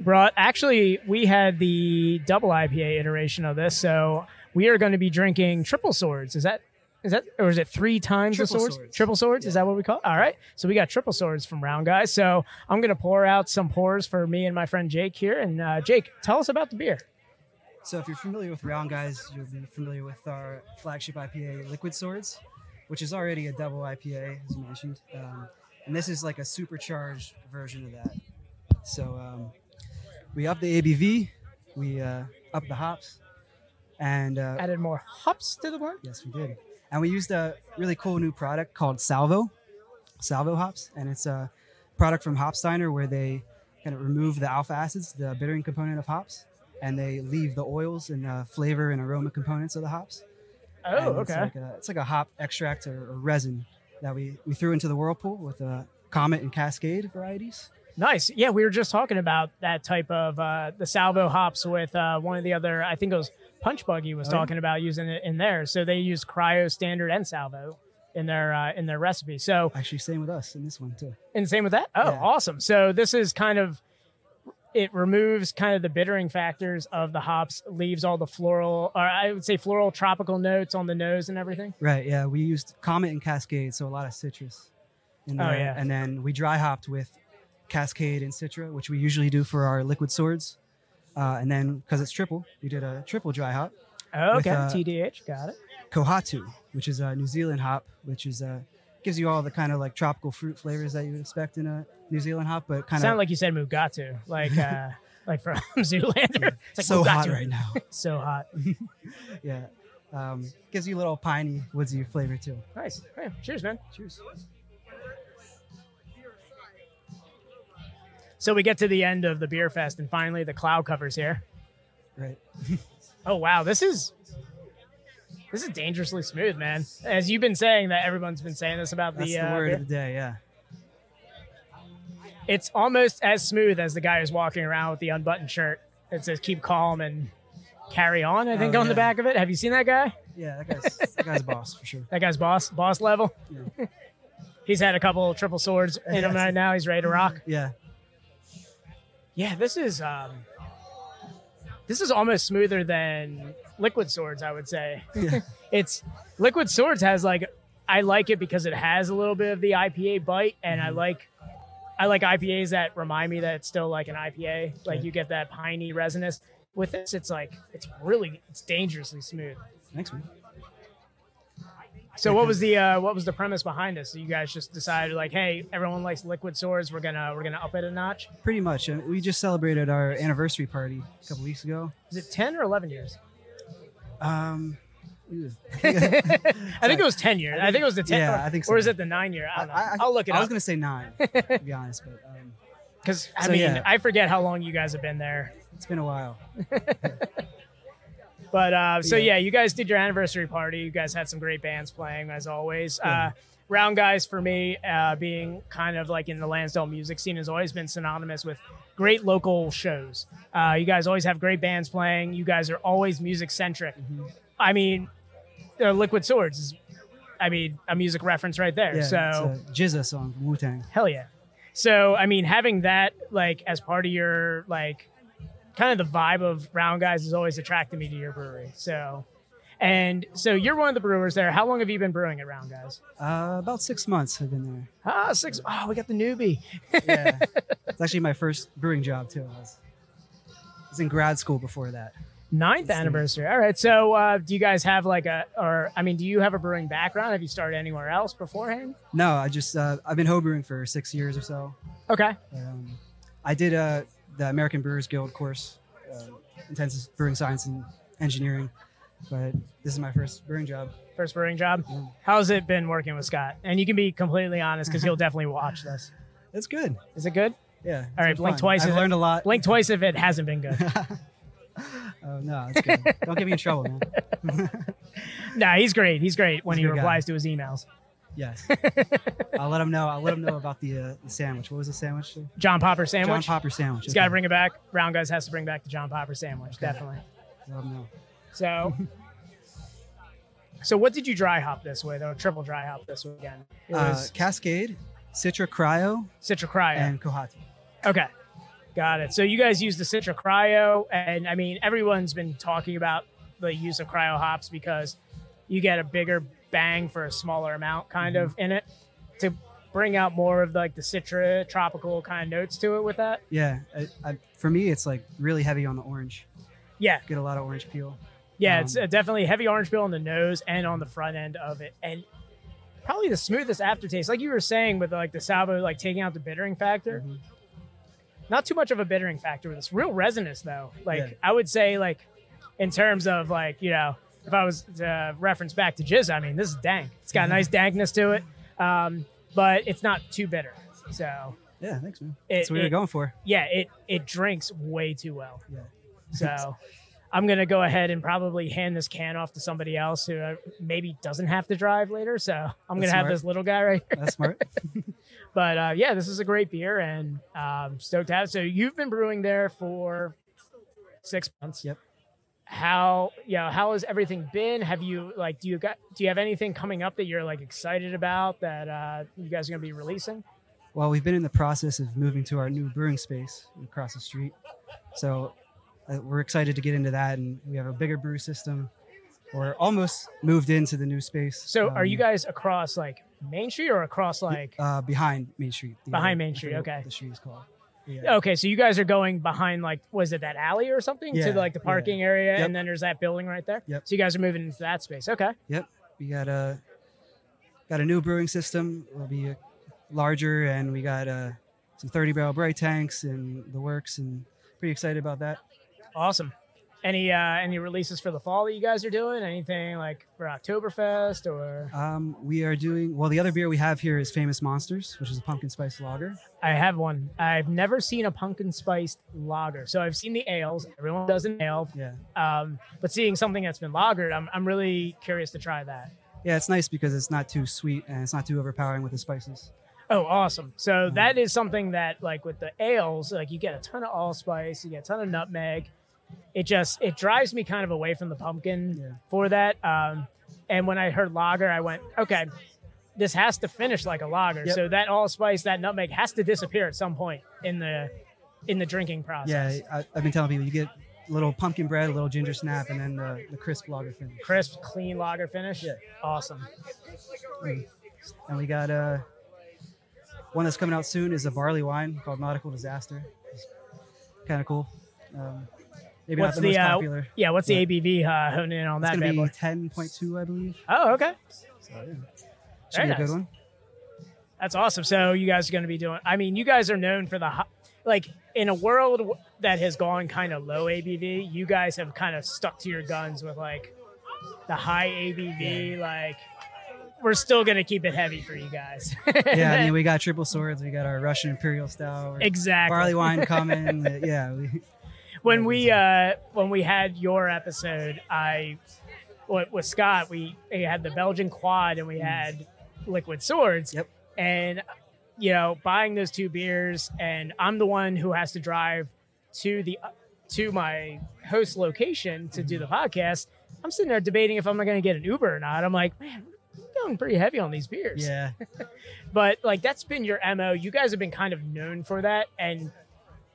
brought. Actually, we had the double IPA iteration of this. So we are going to be drinking triple swords. Is that is that or is it three times Triple the swords? swords. Triple swords. Is that what we call? It? All right. So we got triple swords from Round Guys. So I'm gonna pour out some pours for me and my friend Jake here. And uh, Jake, tell us about the beer. So, if you're familiar with Round Guys, you'll be familiar with our flagship IPA, Liquid Swords, which is already a double IPA, as you mentioned. Um, and this is like a supercharged version of that. So, um, we up the ABV, we uh, up the hops, and uh, Added more hops to the blend. Yes, we did. And we used a really cool new product called Salvo, Salvo hops, and it's a product from Hopsteiner where they kind of remove the alpha acids, the bittering component of hops, and they leave the oils and uh, flavor and aroma components of the hops. Oh, And it's okay. Like a, it's like a hop extract or, or resin that we, we threw into the whirlpool with uh, Comet and Cascade varieties. Nice. Yeah, we were just talking about that type of uh, the salvo hops with uh, one of the other. I think it was Punch Buggy was Oh, yeah? talking about using it in there. So they use cryo standard and salvo in their uh, in their recipe. So actually, same with us in this one too. And same with that. Oh, Yeah. awesome. So this is kind of it removes kind of the bittering factors of the hops, leaves all the floral, or I would say floral tropical notes on the nose and everything. Right. Yeah. We used Comet and Cascade, so a lot of citrus. in Oh, yeah. and then we dry hopped with Cascade and Citra, which we usually do for our liquid swords. Uh, and then because it's triple, we did a triple dry hop. Oh, with, okay, uh, TDH, got it. Kohatu, which is a New Zealand hop, which is uh, gives you all the kind of like tropical fruit flavors that you would expect in a New Zealand hop, but kind of Sound like you said Mugatu, like uh, *laughs* like from *laughs* Zoolander. It's like So hot right now. *laughs* so hot. yeah, um, gives you a little piney, woodsy flavor too. Nice. Hey, cheers, man. Cheers. So we get to the end of the beer fest, and finally the cloud covers here. Right. *laughs* Oh wow, this is this is dangerously smooth, man. As you've been saying that everyone's been saying this about That's the, the uh, word beer. of the day. Yeah. It's almost as smooth as the guy who's walking around with the unbuttoned shirt. It says "Keep calm and carry on." I think Oh, on the back of it. Have you seen that guy? Yeah, that guy's that guy's *laughs* boss for sure. That guy's boss, boss level. *laughs* He's had a couple triple swords in him right now. He's ready to rock. Yeah. Yeah, this is um, this is almost smoother than liquid swords. I would say. Yeah. *laughs* it's liquid swords has like I like it because it has a little bit of the IPA bite, and I like I like IPAs that remind me that it's still like an IPA. Like Yeah. you get that piney resinous. With this, it's like it's really it's dangerously smooth. Thanks, man. So what was the uh, what was the premise behind this? You guys just decided like, hey, everyone likes liquid swords. We're gonna we're gonna up it a notch. Pretty much. Uh, we just celebrated our anniversary party a couple weeks ago. Is it ten or eleven years? Um. *laughs* *laughs* I think it was ten years. I think it was the ten. Yeah, or, I think so. Or is it the nine year? I don't know. I, will look it I up. was gonna say nine, to be honest, but um, Because I So, mean, yeah. I forget how long you guys have been there. it's been a while. *laughs* But uh, so Yeah. yeah, you guys did your anniversary party. You guys had some great bands playing as always. Yeah. Uh, Round Guys for me, uh, being kind of like in the Lansdale music scene, has always been synonymous with great local shows. Uh, you guys always have great bands playing. You guys are always music centric. Mm-hmm. I mean, uh, Liquid Swords is, I mean, a music reference right there. Yeah, so GZA song from Wu Tang. Hell yeah. So I mean, having that like as part of your like kind of the vibe of Round Guys has always attracted me to your brewery. So and so you're one of the brewers there. How long have you been brewing at Round Guys? Uh, about six months I've been there. Ah, six. Oh, we got the newbie. Yeah, *laughs* it's actually my first brewing job too. I was, I was in grad school before that. Ninth anniversary. All right. So uh, do you guys have like a or I mean, do you have a brewing background? Have you started anywhere else beforehand? No, I just uh, I've been homebrewing for six years or so. Okay. Um, I did uh, the American Brewers Guild course, uh, intensive brewing science and engineering, but this is my first brewing job. First brewing job. How's it been working with Scott? And you can be completely honest because he'll *laughs* definitely watch this. It's good. Is it good? Yeah. All right, blink fun. twice. I've learned it, a lot. Blink twice if it hasn't been good. *laughs* Oh no, it's good. Don't get me in trouble, man. *laughs* nah, he's great. He's great when He's he good guy. replies to his emails. Yes. *laughs* I'll let him know. I'll let him know about the uh, the sandwich. What was the sandwich? John Popper sandwich. John Popper sandwich. He's got to bring it back. Round Guys has to bring back the John Popper sandwich. Definitely. Let him know. So, *laughs* so what did you dry hop this with, or triple dry hop this again? It Uh, was Cascade, Citra Cryo, Citra Cryo. and Kohatu. Okay. Got it. So you guys use the Citra Cryo, and I mean, everyone's been talking about the use of cryo hops because you get a bigger bang for a smaller amount, kind of in it, to bring out more of like the Citra tropical kind of notes to it with that. Yeah, I, I, for me, it's like really heavy on the orange. Yeah. Get a lot of orange peel. Yeah, Um, it's uh, definitely heavy orange peel on the nose and on the front end of it, and probably the smoothest aftertaste. Like you were saying with like the salvo, like taking out the bittering factor. Mm-hmm. Not too much of a bittering factor with this. Real resinous though. Like Yeah. I would say, like in terms of like you know, if I was to reference back to GZA, I mean this is dank. It's got a nice dankness to it, um, but it's not too bitter. So Yeah, thanks, man. It- That's what we were it- going for. yeah, it it drinks way too well. Yeah. So I'm gonna go ahead and probably hand this can off to somebody else who uh, maybe doesn't have to drive later. So I'm gonna That's have this little guy right here. That's smart. *laughs* *laughs* but uh, yeah, this is a great beer and um, stoked to have. it. So you've been brewing there for six months. Yep. How you know how has everything been? Have you like do you got do you have anything coming up that you're like excited about that uh, you guys are gonna be releasing? Well, we've been in the process of moving to our new brewing space across the street. So uh, we're excited to get into that. And we have a bigger brew system. We're almost moved into the new space. So are you Um, guys across like Main Street or across like Uh, behind Main Street. Behind Main Street, okay. The street is called. Yeah. Okay, so you guys are going behind like was it that alley or something Yeah, to like the yeah. parking area, Yep. and then there's that building right there. Yep. So you guys are moving into that space. Okay. Yep. We got a got a new brewing system. It'll be larger, and we got uh, some 30 barrel bright tanks and the works, and pretty excited about that. Awesome. Any uh any releases for the fall that you guys are doing? Anything like for Oktoberfest or Um, we are doing well. The other beer we have here is Famous Monsters, which is a pumpkin spice lager. I have one. I've never seen a pumpkin spiced lager. So I've seen the ales. Everyone does an ale. Yeah. Um, but seeing something that's been lagered, I'm I'm really curious to try that. Yeah, it's nice because it's not too sweet and it's not too overpowering with the spices. Oh, awesome. So that is something that like with the ales, like you get a ton of allspice, you get a ton of nutmeg. It just it drives me kind of away from the pumpkin for that. Um, and when I heard lager, I went, okay, this has to finish like a lager. Yep. So that allspice, that nutmeg has to disappear at some point in the in the drinking process. Yeah, I, I've been telling people you get a little pumpkin bread, a little ginger snap, and then the, the crisp lager finish. Crisp, clean lager finish. Yeah. Awesome. And we got uh, one that's coming out soon is a barley wine called Nautical Disaster. Kind of cool. Um, maybe what's not the, the, most uh, popular. yeah? What's the but ABV? Uh, honing in on It's that gonna be ten point two, I believe. Oh, okay. So, yeah. Should Very be a good one. That's awesome. So you guys are going to be doing. I mean, you guys are known for the ho- like in a world that has gone kind of low ABV. You guys have kind of stuck to your guns with like the high ABV. Like we're still going to keep it heavy for you guys. yeah, I mean, *laughs* we got triple swords. We got our Russian Imperial style. Exactly. Barley wine *laughs* coming. yeah. We, when we uh when we had your episode, I with, Scott, we, we had the Belgian quad and we had liquid swords. Yep. And you know, buying those two beers, and I'm the one who has to drive to the to my host location to do the podcast. I'm sitting there debating if I'm going to get an Uber or not. I'm like, man, I'm going pretty heavy on these beers. yeah. *laughs* but like that's been your mo you guys have been kind of known for that and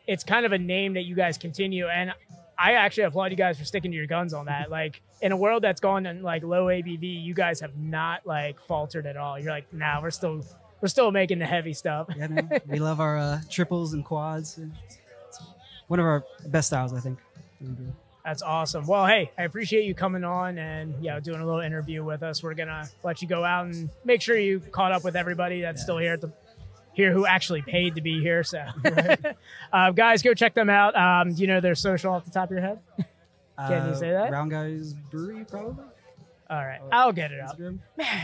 it's kind of a name that you guys continue and i actually applaud you guys for sticking to your guns on that like in a world that's gone in like low abv you guys have not like faltered at all you're like nah we're still we're still making the heavy stuff Yeah, man. we love our uh, triples and quads. It's one of our best styles, I think. that we do. That's awesome. Well, hey, I appreciate you coming on and you know doing a little interview with us. We're gonna let you go out and make sure you caught up with everybody that's still here at the here who actually paid to be here. So, *laughs* uh, guys, go check them out. Um, do you know their social off the top of your head? Can you Uh, say that? Round Guys Brewery, probably. All right, I'll get it up. Man,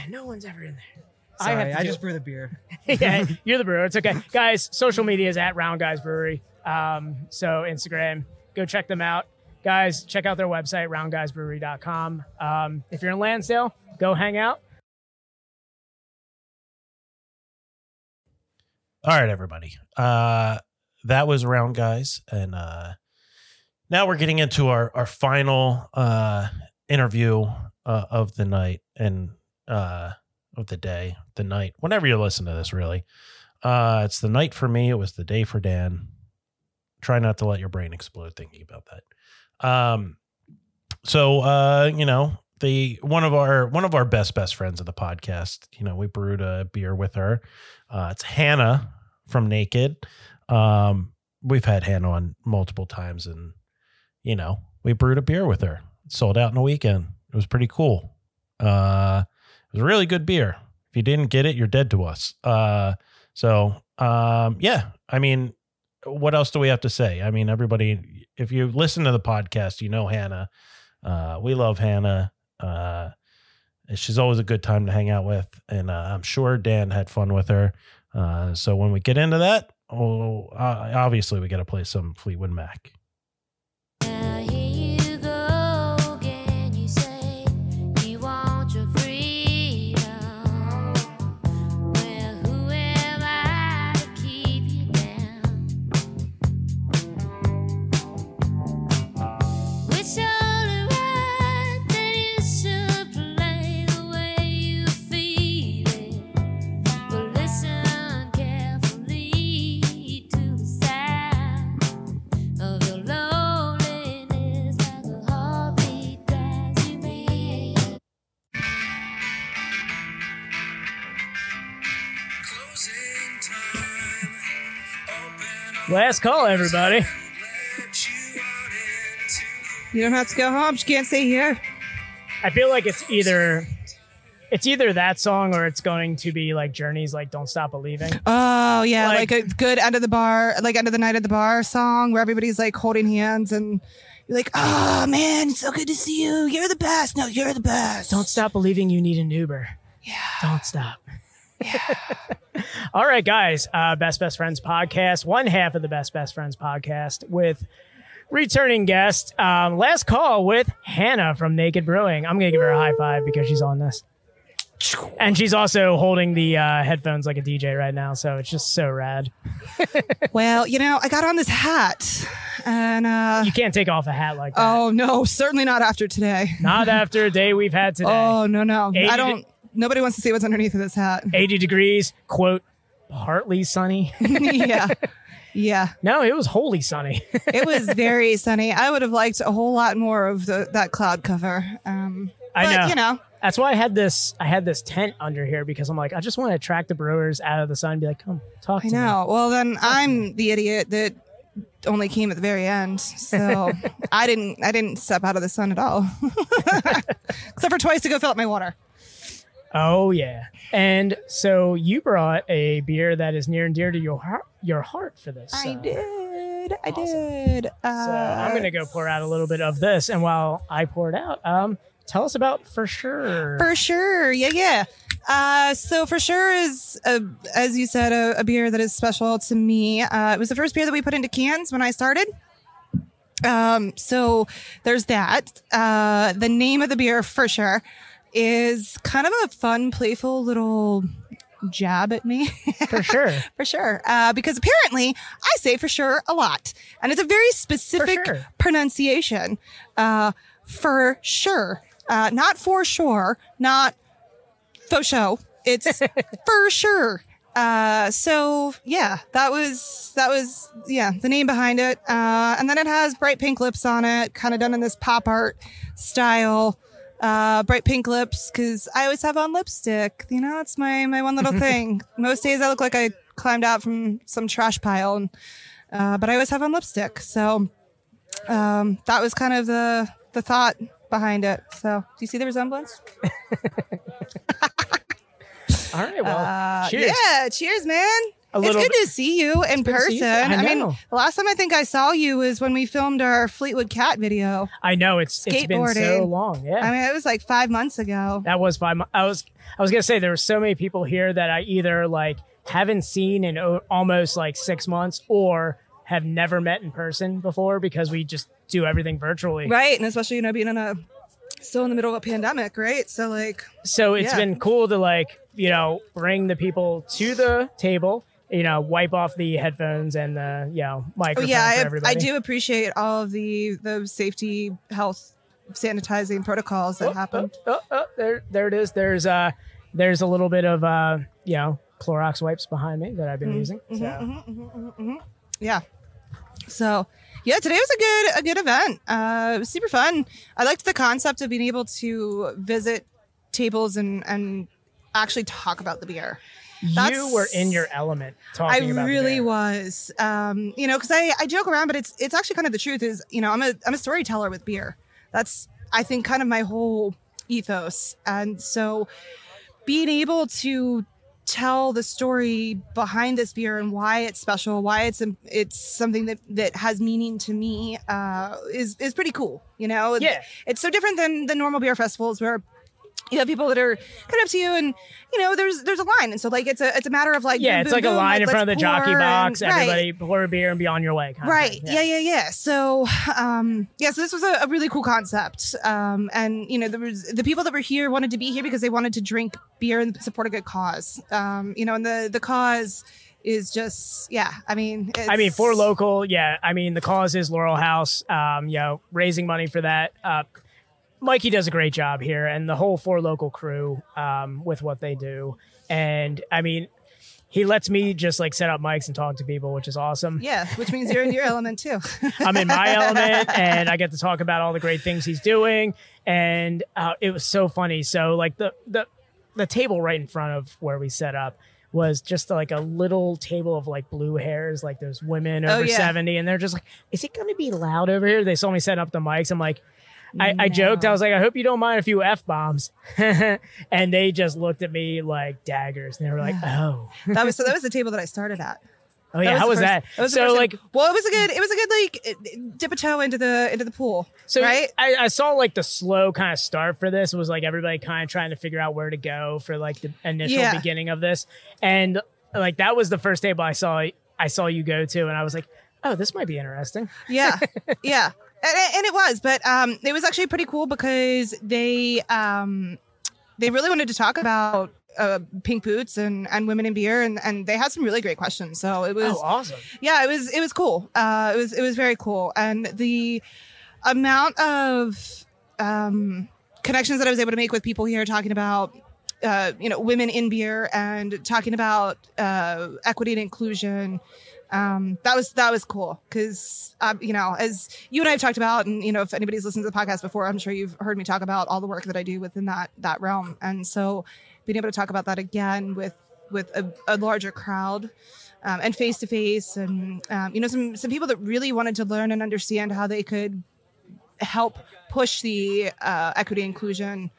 no one's ever in there. Sorry, have I, just brew the beer. *laughs* yeah, *laughs* you're the brewer. It's okay, guys. Social media is at Round Guys Brewery. Um, so Instagram, go check them out, guys. Check out their website, roundguysbrewery.com. Um, if you're in Lansdale, go hang out. All right, everybody. Uh, that was Round Guys. And uh, now we're getting into our, our final uh, interview uh, of the night and uh, of the day, the night, whenever you listen to this, really. Uh, it's the night for me. It was the day for Dan. Try not to let your brain explode thinking about that. Um, so uh, you know, the one of our one of our best best friends of the podcast. You know, we brewed a beer with her. Uh, it's Hannah from Naked. Um, we've had Hannah on multiple times, and you know, we brewed a beer with her. Sold out in a weekend. It was pretty cool. Uh, it was a really good beer. If you didn't get it, you're dead to us. Uh, so um, yeah, I mean, what else do we have to say? I mean, everybody, if you listen to the podcast, you know Hannah. Uh, we love Hannah. Uh, she's always a good time to hang out with, and uh, I'm sure Dan had fun with her. Uh, so when we get into that, oh, obviously we got to play some Fleetwood Mac. Last call, everybody. You don't have to go home. She can't stay here. I feel like it's either it's either that song or it's going to be like Journey's like "Don't Stop Believing." Oh yeah, Like- like, a good end of the bar, like end of the night at the bar song where everybody's like holding hands and you're like, oh man, it's so good to see you. You're the best. No, you're the best. Don't stop believing you need an Uber. Yeah. Don't stop. All right, guys. Uh, Best Best Friends podcast, one half of the Best Best Friends podcast with returning guest. Um, last call with Hannah from Naked Brewing. I'm going to give her a high five because she's on this. And she's also holding the uh, headphones like a DJ right now. So it's just so rad. *laughs* Well, you know, I got on this hat and uh You can't take off a hat like that. Oh no, certainly not after today. Not after a day we've had *laughs* today. Oh no, no. 80 I don't nobody wants to see what's underneath of this hat. *laughs* 80 degrees, quote, partly sunny. *laughs* *laughs* yeah. Yeah. No, it was wholly sunny. It was very sunny. I would have liked a whole lot more of the, that cloud cover. Um I but, know. you know. That's why I had this. I had this tent under here because I'm like, I just want to attract the brewers out of the sun. And be like, come talk. I know. Well, then I'm the idiot that only came at the very end. So I didn't. I didn't step out of the sun at all, except for twice to go fill up my water. Oh yeah. And so you brought a beer that is near and dear to your heart, your heart for this. I uh, did. I did. Uh, So I'm gonna go pour out a little bit of this, and while I pour it out, um, tell us about for sure. For sure. Yeah, yeah. Uh, so for sure is, a, as you said, a, a beer that is special to me. Uh, it was the first beer that we put into cans when I started. Um, so there's that. Uh, the name of the beer for sure is kind of a fun, playful little jab at me. for *laughs* sure. for sure. Uh, because apparently I say for sure a lot. And it's a very specific sure. pronunciation. Uh, for sure. Uh, not for sure, not faux show. It's *laughs* for sure. Uh, so yeah, that was that was yeah the name behind it. Uh, and then it has bright pink lips on it, kind of done in this pop art style. Uh, bright pink lips because I always have on lipstick. You know, it's my my one little *laughs* thing. Most days I look like I climbed out from some trash pile, and, uh, but I always have on lipstick. So um, that was kind of the the thought behind it. So do you see the resemblance? *laughs* All right. Well, Uh, cheers. Yeah, cheers, man. A it's good bit- to see you in person. you. I mean, the last time I think I saw you was when we filmed our Fleetwood Cat video. I know it's it's been so long. Yeah. I mean, it was like five months ago. That was five. I was I was gonna say there were so many people here that I either like haven't seen in o- almost like six months or have never met in person before because we just do everything virtually. Right. And especially, you know, being in a still in the middle of a pandemic, right? So like So it's Yeah. been cool to like you know bring the people to the table. You know, wipe off the headphones and the you know microphone. Oh yeah, I, everybody. I do appreciate all of the the safety, health, sanitizing protocols that happened. Oh, oh, there, there it is. There's uh, there's a little bit of uh, you know, Clorox wipes behind me that I've been Mhm, using. mhm, So. mhm, mhm, mhm, mhm. Yeah. So yeah, today was a good a good event. Uh, it was super fun. I liked the concept of being able to visit tables and and actually talk about the beer. You were in your element talking I really was. Um, you know, because I, I joke around, but it's it's actually kind of the truth. Is you know, I'm a I'm a storyteller with beer. That's I think kind of my whole ethos, and so being able to tell the story behind this beer and why it's special, why it's it's something that that has meaning to me, uh, is is pretty cool. You know, Yeah. it's so different than the normal beer festivals where you have people that are kind of up to you and you know there's there's a line and so like it's a it's a matter of like yeah, boom, it's boom, like a boom, line in front of the jockey box. and- right, Everybody pour a beer and be on your way. kind right thing. yeah. yeah yeah so um yeah so this was a, a really cool concept um and you know there was the people that were here wanted to be here because they wanted to drink beer and support a good cause um you know and the the cause is just yeah i mean I mean, Four Local, yeah. I mean, the cause is Laurel House. Um, you know, raising money for that. Uh, Mikey does a great job here, and the whole Four Local crew um, with what they do. And I mean, he lets me just like set up mics and talk to people, which is awesome. yeah which means you're in your element too *laughs* I'm in my element and I get to talk about all the great things he's doing. And uh, it was so funny. So like the the the table right in front of where we set up was just like a little table of like blue hairs, like those women Oh, over yeah. 70. And they're just like, is it going to be loud over here? They saw me set up the mics. I'm like, I, I joked. I was like, I hope you don't mind a few F bombs. *laughs* and they just looked at me like daggers. And they were like, *sighs* oh. that was so that was the table that I started at. Oh, yeah. That How was first- that? was So, like- well, it was a good, it was a good like dip a toe into the into the pool. So right? I, I saw like the slow kind of start for this. Was like everybody kind of trying to figure out where to go for like the initial Yeah. beginning of this. And like that was the first table I saw I saw you go to and I was like, oh, this might be interesting. yeah *laughs* yeah and, and it was but um it was actually pretty cool because they um they really wanted to talk about uh, pink boots and, and women in beer and, and they had some really great questions so it was Oh, awesome. yeah it was it was cool uh it was it was very cool and the amount of um connections that i was able to make with people here talking about uh, you know, women in beer and talking about uh, equity and inclusion. Um, that was that was cool because um, you know, as you and I have talked about, and you know, if anybody's listened to the podcast before, I'm sure you've heard me talk about all the work that I do within that that realm. And so, being able to talk about that again with with a, a larger crowd um, and face to face, and um, you know, some some people that really wanted to learn and understand how they could help push the uh, equity inclusion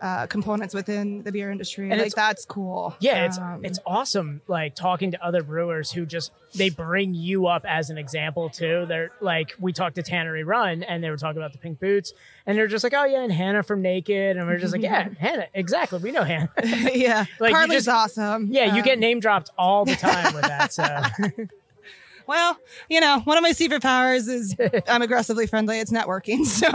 uh, components within the beer industry. And like that's cool. Yeah, it's Um, it's awesome. Like talking to other brewers who just they bring you up as an example too. They're like we talked to Tannery Run and they were talking about the pink boots and they're just like, oh yeah, and Hannah from Naked, and we're just like, yeah, *laughs* Hannah, exactly. We know Hannah. *laughs* yeah, Like, you Carly's just- awesome. Yeah, you Um, get name dropped all the time with that. So *laughs* Well, you know, one of my secret powers is I'm aggressively friendly. It's networking. So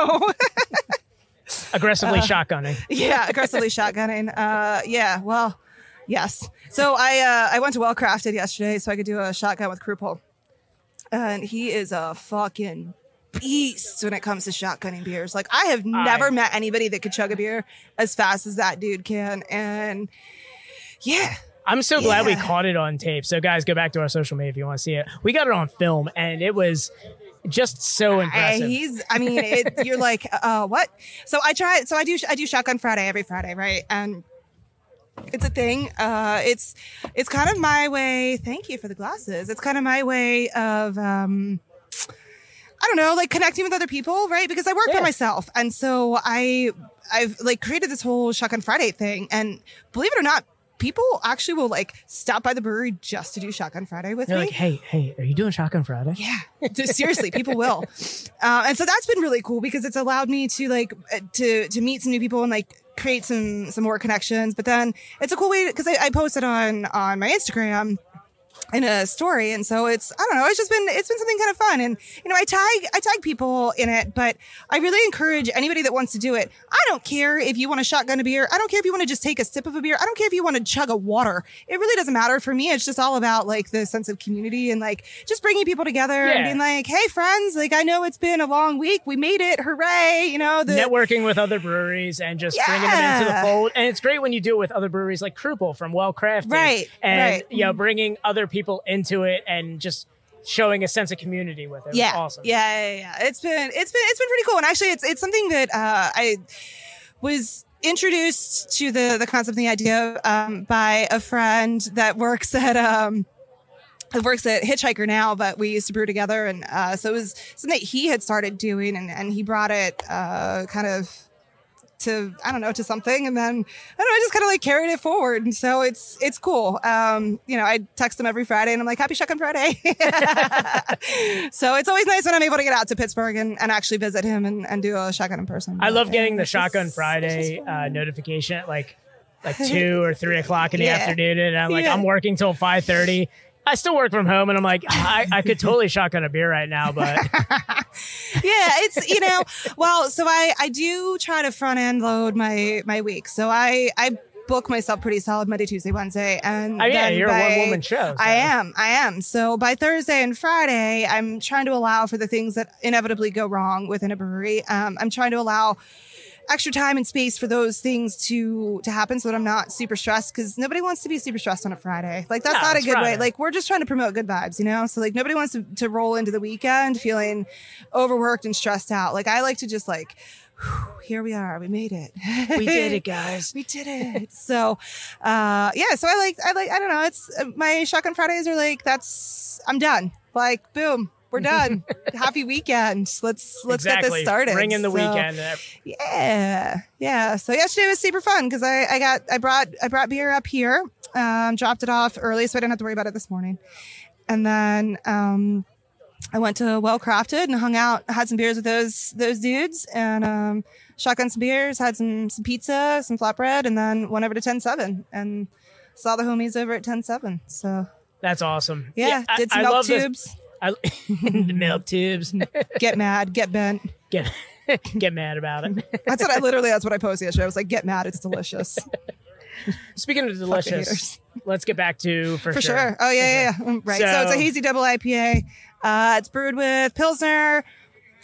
aggressively Uh, shotgunning. *laughs* yeah, aggressively shotgunning. Uh, yeah, well, yes. So I uh, I went to Well Crafted yesterday so I could do a shotgun with Krupel, and he is a fucking beast when it comes to shotgunning beers. Like I have never I- met anybody that could chug a beer as fast as that dude can, and yeah. I'm so glad we caught it on tape. So guys, go back to our social media if you want to see it. We got it on film and it was just so I, impressive. he's. I mean, it, *laughs* you're like, uh, what? So I try. So I do. I do shotgun Friday every Friday, right? And it's a thing. Uh, it's it's kind of my way. Thank you for the glasses. It's kind of my way of. Um, I don't know, like connecting with other people, right? Because I work Yeah. for myself, and so I I've like created this whole Shotgun Friday thing, and believe it or not, people actually will like stop by the brewery just to do Shotgun Friday with They're me. like, hey, hey, are you doing Shotgun Friday? Yeah, seriously, people will, *laughs* uh, and so that's been really cool because it's allowed me to like uh, to to meet some new people and like create some some more connections. But then it's a cool way because I, I posted on on my Instagram in a story and so it's i don't know it's just been it's been something kind of fun. And you know i tag i tag people in it but i really encourage anybody that wants to do it. I don't care if you want to shotgun a beer. I don't care if you want to just take a sip of a beer. I don't care if you want to chug a water. It really doesn't matter for me. It's just all about like the sense of community and like just bringing people together and being like hey friends like i know it's been a long week. We made it. Hooray! You know the networking with other breweries and just bringing them into the fold. And it's great when you do it with other breweries like Krupel from Well Crafted. Right, And, right. you know, bringing other people into it and just showing a sense of community with it. It yeah, awesome. Yeah, yeah, yeah. It's been it's been it's been pretty cool, and actually, it's it's something that uh, I was introduced to the the concept, and the idea um, by a friend that works at um that works at Hitchhiker now, but we used to brew together, and uh, so it was something that he had started doing, and and he brought it uh, kind of to I don't know to something, and then I don't know, I just kind of like carried it forward, and so it's it's cool. Um, you know, I text him every Friday, and I'm like, Happy Shotgun Friday. *laughs* so it's always nice when I'm able to get out to Pittsburgh and, and actually visit him and, and do a shotgun in person. I love getting the Shotgun Friday uh, notification at like like *laughs* two or three o'clock in the Yeah. afternoon, and I'm like, Yeah. I'm working till five thirty. I still work from home, and I'm like, I, I could totally shotgun a beer right now, but *laughs* yeah, it's you know, well, so I I do try to front end load my my week. So I I book myself pretty solid Monday, Tuesday, Wednesday, and Oh, yeah, then you're a one-woman show, I am, I am. So by Thursday and Friday, I'm trying to allow for the things that inevitably go wrong within a brewery. Um, I'm trying to allow extra time and space for those things to to happen so that I'm not super stressed because nobody wants to be super stressed on a Friday. Like that's No, not a good way. Like we're just trying to promote good vibes, you know? So like nobody wants to, to roll into the weekend feeling overworked and stressed out. Like I like to just like here we are. We made it. We did it, *laughs* guys. we did it. So, uh, yeah. So I like, I like, I don't know. It's uh, my shotgun Fridays are like, that's, I'm done. Like, boom, we're done. *laughs* Happy weekend. Let's, let's get this started. Bring in the So, weekend. Yeah. Yeah. So yesterday was super fun because I, I got, I brought, I brought beer up here, um, dropped it off early so I didn't have to worry about it this morning. And then, um, I went to Well Crafted and hung out, had some beers with those those dudes, and um, shotgun some beers, had some some pizza, some flatbread, and then went over to Ten Seven and saw the homies over at Ten Seven. So That's awesome. yeah, I- did some I milk love this- tubes. I, *laughs* the milk tubes. get mad, get bent. Get *laughs* get mad about it. That's what I literally. That's what I posted yesterday. I was like, get mad. It's delicious. Speaking of *laughs* delicious, let's get back to for, For sure. Oh yeah, yeah, yeah. Right. So, it's a hazy double IPA. Uh, it's brewed with pilsner,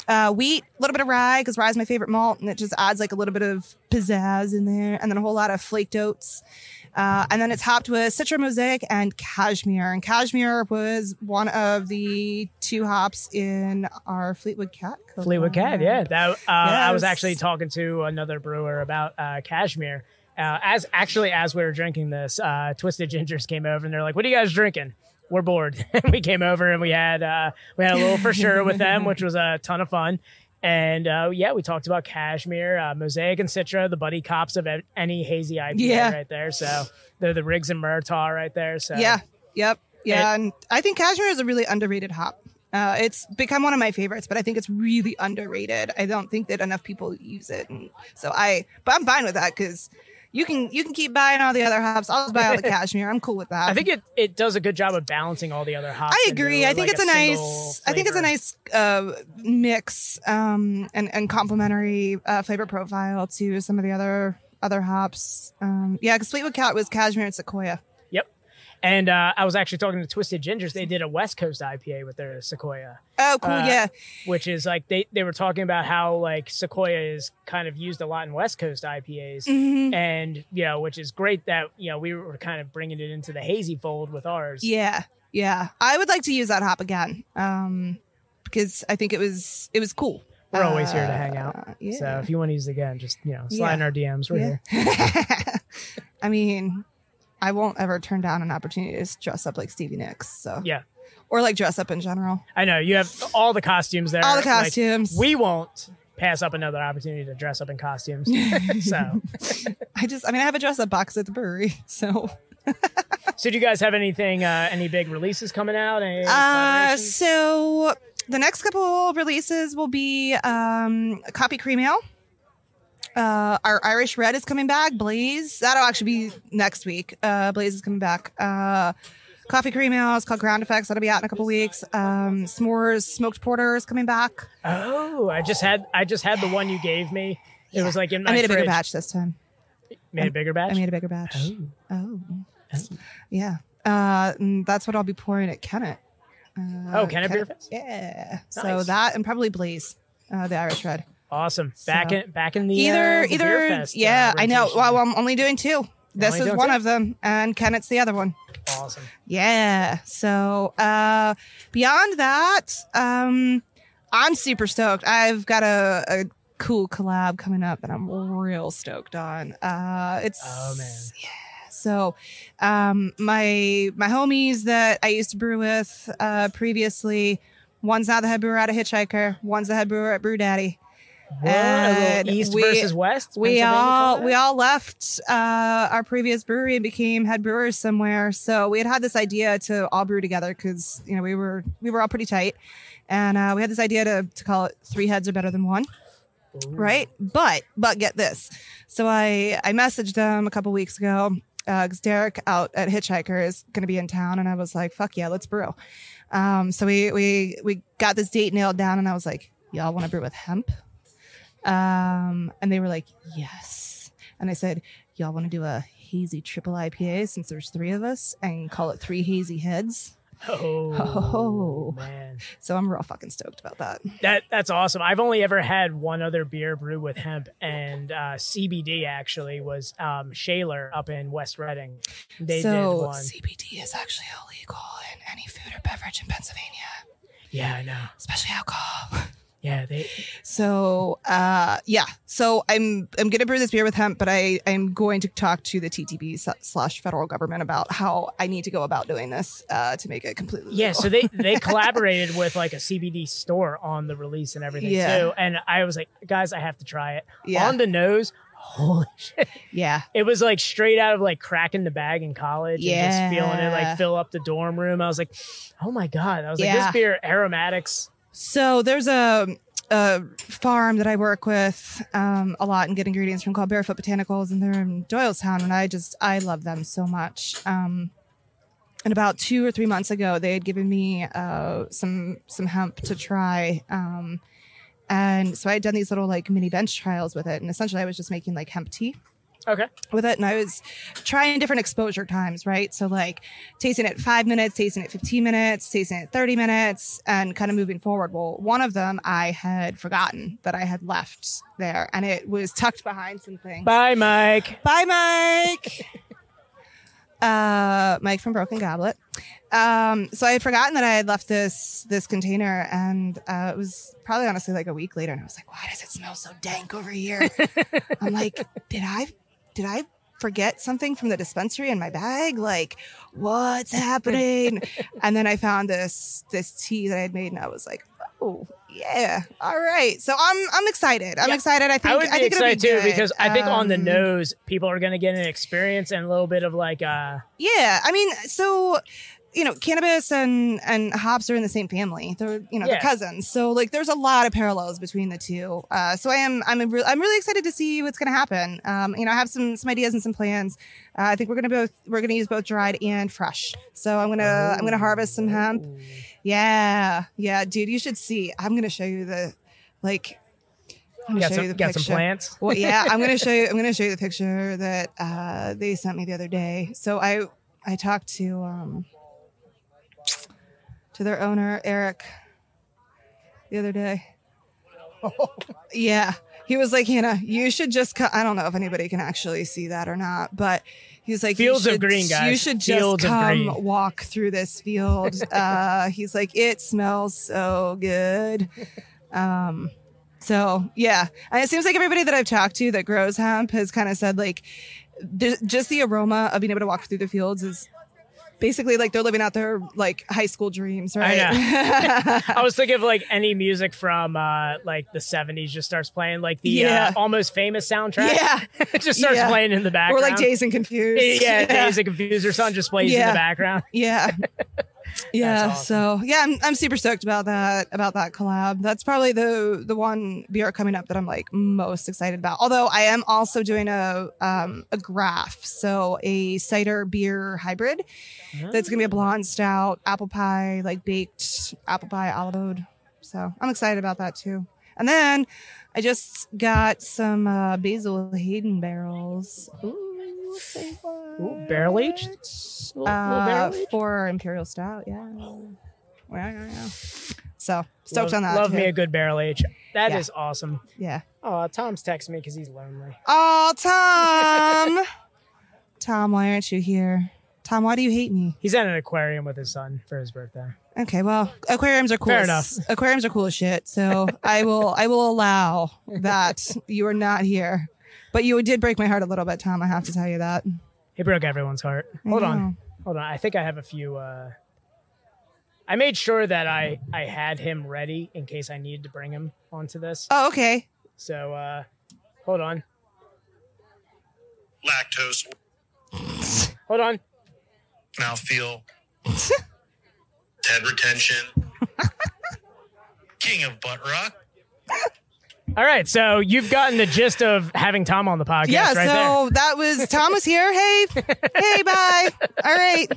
uh, wheat, a little bit of rye because rye is my favorite malt, and it just adds like a little bit of pizzazz in there, and then a whole lot of flaked oats. Uh, and then it's hopped with Citra Mosaic and Cashmere. And Cashmere was one of the two hops in our Fleetwood Cat. Fleetwood Cat, yeah. That uh, I was actually talking to another brewer about uh, cashmere. Uh, as actually as we were drinking this, uh, Twisted Gingers came over and they're like, "What are you guys drinking?" We're bored. *laughs* we came over and we had uh, we had a little for sure with them, which was a ton of fun. And uh, yeah, we talked about cashmere, uh, mosaic, and citra, the buddy cops of any hazy IPA Yeah. right there. So they're the Riggs and Murtaugh right there. So Yeah. Yep. Yeah. And, I think Cashmere is a really underrated hop. Uh, it's become one of my favorites, but I think it's really underrated. I don't think that enough people use it, and so I. But I'm fine with that because you can you can keep buying all the other hops. I'll just buy all the *laughs* Cashmere. I'm cool with that. I think it, it does a good job of balancing all the other hops. I agree. I think like, it's a, nice. I think it's a nice uh, mix um, and and complementary uh, flavor profile to some of the other other hops. Um, yeah, because Fleetwood Cat was Cashmere and Sequoia. And uh, I was actually talking to Twisted Gingers. They did a West Coast IPA with their Sequoia. Oh, cool. Uh, yeah. Which is like they, they were talking about how like Sequoia is kind of used a lot in West Coast IPAs, Mhm. and you know, which is great that you know we were kind of bringing it into the hazy fold with ours. Yeah, yeah. I would like to use that hop again um, because I think it was it was cool. We're always here to hang Uh, out. yeah. So if you want to use it again, just you know, slide in our DMs. We're Yeah. here. *laughs* I mean, I won't ever turn down an opportunity to dress up like Stevie Nicks. So Yeah. or like dress up in general. I know you have all the costumes there. All the Like, costumes. we won't pass up another opportunity to dress up in costumes. *laughs* so, I just, I mean, I have a dress up box at the brewery, so. so do you guys have anything, uh, any big releases coming out? Uh, so the next couple releases will be um, Coffee Cream Ale. Uh, our Irish Red is coming back. Blaze that'll actually be next week. Uh, Blaze is coming back. Uh, Coffee Cream Ale is called Ground Effects. That'll be out in a couple weeks. Um, S'mores Smoked Porter is coming back. Oh, I just had I just had the one you gave me. It was like in my I made a bigger batch this time. Made a bigger batch. I made a bigger batch. Oh, yeah. Uh, that's what I'll be pouring at Kennett. Uh, Oh, Kennett Beer Fest? Yeah. So that and probably Blaze, uh, the Irish Red. Awesome. Back So- in back in the either uh, the either Fest, uh, yeah i know well i'm only doing two this is one two? of them and kennett's the other one Awesome. yeah so uh beyond that um i'm super stoked i've got a, a cool collab coming up that i'm real stoked on uh it's Oh man. Yeah. So um my my homies that i used to brew with uh previously one's now the head brewer out of hitchhiker one's the head brewer at brew daddy What, a little And East we- versus West. we all we all left uh, our previous brewery and became head brewers somewhere. So we had had this idea to all brew together because you know we were we were all pretty tight, and uh, we had this idea to to call it three heads are better than one. Right, but but get this. So I I messaged them a couple weeks ago because Derek out at Hitchhiker is going to be in town, and I was like, "Fuck yeah, let's brew." Um, so we we we got this date nailed down, and I was like, "Y'all want to brew with hemp?" Um, and they were like, yes. And I said, y'all want to do a hazy triple IPA since there's three of us and call it three hazy heads? Oh, Oh, man. So I'm real fucking stoked about that. That that's awesome. I've only ever had one other beer brewed with hemp, and uh, CBD actually was um, Shaler up in West Reading. They so did one. CBD is actually illegal in any food or beverage in Pennsylvania, yeah, I know. especially alcohol. *laughs* Yeah, they. So uh, yeah, so I'm I'm gonna brew this beer with hemp, but I I'm going to talk to the TTB slash federal government about how I need to go about doing this uh, to make it completely. Yeah, legal. so they they *laughs* collaborated with like a CBD store on the release and everything Yeah. too. And I was like, guys, I have to try it. Yeah. On the nose, holy *laughs* shit. Yeah. It was like straight out of like cracking the bag in college and just feeling it like fill up the dorm room. I was like, oh my God. I was like, this beer aromatics. So there's a, a farm that I work with um, a lot and get ingredients from called Barefoot Botanicals, and they're in Doylestown, and I just I love them so much. Um, and about two or three months ago, they had given me uh, some some hemp to try. Um, and so I had done these little like mini bench trials with it, and essentially I was just making like hemp tea Okay. with it and I was trying different exposure times, right? So like tasting it five minutes, tasting it 15 minutes, tasting it 30 minutes, and kind of moving forward. Well, one of them I had forgotten that I had left there and it was tucked behind something. Bye, Mike. Bye, Mike. *laughs* uh Mike from Broken Goblet. Um, so I had forgotten that I had left this this container and uh, it was probably honestly like a week later and I was like, why does it smell so dank over here? *laughs* I'm like, did I did I forget something from the dispensary in my bag? Like, what's happening? *laughs* and then I found this this tea that I had made, and I was like, oh yeah, all right. So I'm I'm excited. I'm Yeah. excited. I think I would be think it'll excited be too good. because I think on the Um, nose, people are going to get an experience and a little bit of like, uh, Yeah, I mean, so you know, cannabis and and hops are in the same family. They're you know Yeah. they're cousins. So like, there's a lot of parallels between the two. Uh, so I am I'm re- I'm really excited to see what's going to happen. Um, you know, I have some some ideas and some plans. Uh, I think we're gonna both we're gonna use both dried and fresh. So I'm gonna I'm gonna harvest some hemp. Yeah, yeah, dude, you should see. I'm gonna show you the like. I'm gonna Got show some- you the got some picture. plants? Well, yeah, I'm gonna *laughs* show you. I'm gonna show you the picture that uh, they sent me the other day. So I I talked to um to their owner Eric the other day. *laughs* yeah, he was like, Hannah, you should just. Co-. I don't know if anybody can actually see that or not, but he's like, you Fields of should- green, You should just Fields come walk through this field. *laughs* uh, he's like, it smells so good. Um, so yeah, and it seems like everybody that I've talked to that grows hemp has kind of said like, just the aroma of being able to walk through the fields is basically like they're living out their like high school dreams, right? I know. I was thinking of like any music from uh like the 70s just starts playing, like the Yeah. uh, almost famous soundtrack. Yeah. *laughs* it just starts Yeah. playing in the background, Or like Dazed and Confused. *laughs* Yeah, Dazed and Confused or something just plays in the background. Yeah. *laughs* Yeah. That's So yeah, I'm, I'm super stoked about that about that collab. That's probably the the one beer coming up that I'm like most excited about. Although I am also doing a um a graf, so a cider beer hybrid. That's gonna be a blonde stout, apple pie, like baked apple pie olive oud. So I'm excited about that too. And then I just got some uh, Basil Hayden barrels. Ooh? Ooh, barrel aged? Little- little Uh, barrel aged? for Imperial Stout, yeah. Yeah, yeah, yeah. So stoked love, on that. Love me a good barrel age. That is Yeah. awesome. Yeah. Oh, Tom's texting me because he's lonely. Oh, Tom. *laughs* Tom, why aren't you here? Tom, why do you hate me? He's at an aquarium with his son for his birthday. Okay, well, aquariums are cool. Fair as- enough. Aquariums are cool as shit. So I will I will allow *laughs* that you are not here. But you did break my heart a little bit, Tom. I have to tell you that. He broke everyone's heart. I Hold know. on. Hold on. I think I have a few uh I made sure that I I had him ready in case I needed to bring him onto this. Oh, okay. So uh hold on. lactose, Hold on. mouthfeel, *laughs* head retention, king of butt rock. All right, so you've gotten the gist of having Tom on the podcast yeah, right so that was Tom was here. Hey, hey, *laughs* bye. All right.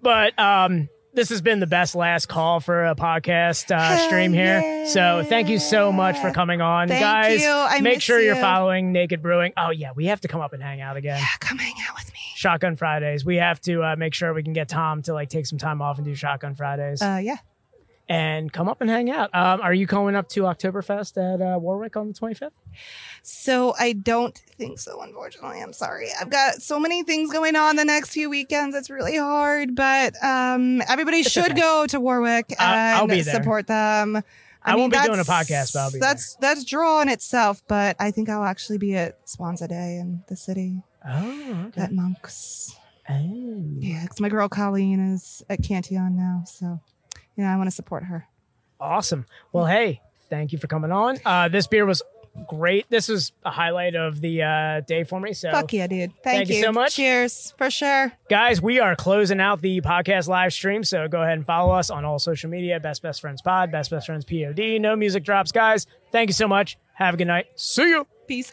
But um this has been the best last call for a podcast uh, stream here. So thank you so much for coming on, Thank guys. you. I make sure you're following Naked Brewing. Oh yeah, we have to come up and hang out again. Yeah, come hang out with me. Shotgun Fridays. We have to uh, make sure we can get Tom to like take some time off and do Shotgun Fridays Uh, yeah. And come up and hang out. Um, are you going up to Oktoberfest at uh, Warwick on the 25th? So I don't think so, unfortunately. I'm sorry. I've got so many things going on the next few weekends. It's really hard, but um, everybody should okay. go to Warwick and I- there. support them. I won't be doing a podcast, but I'll be That's that's draw in itself, but I think I'll actually be at Zwanze Day in the city. Oh, okay. At Monks. Oh. Yeah, because my girl Colleen is at Cantillon now, so you know I want to support her. Awesome. Well, hey, thank you for coming on. Uh, this beer was great. This was a highlight of the uh, day for me. So Fuck yeah, dude! Thank, Thank you so much. Cheers for sure. Guys, we are closing out the podcast live stream, so go ahead and follow us on all social media. Best Best Friends Pod, Best Best Friends Pod. No music drops, guys. Thank you so much. Have a good night. See you. Peace.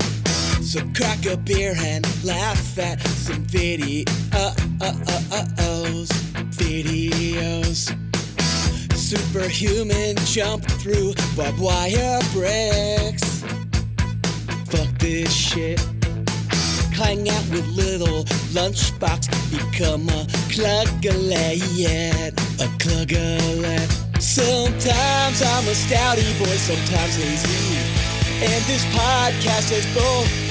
So crack a beer and laugh at some videos. Videos. Superhuman jump through barbed wire bricks. Fuck this shit. Hang out with little lunchbox. Become a cluggalet. A cluggalet. Sometimes I'm a stouty boy, sometimes lazy. And this podcast is both,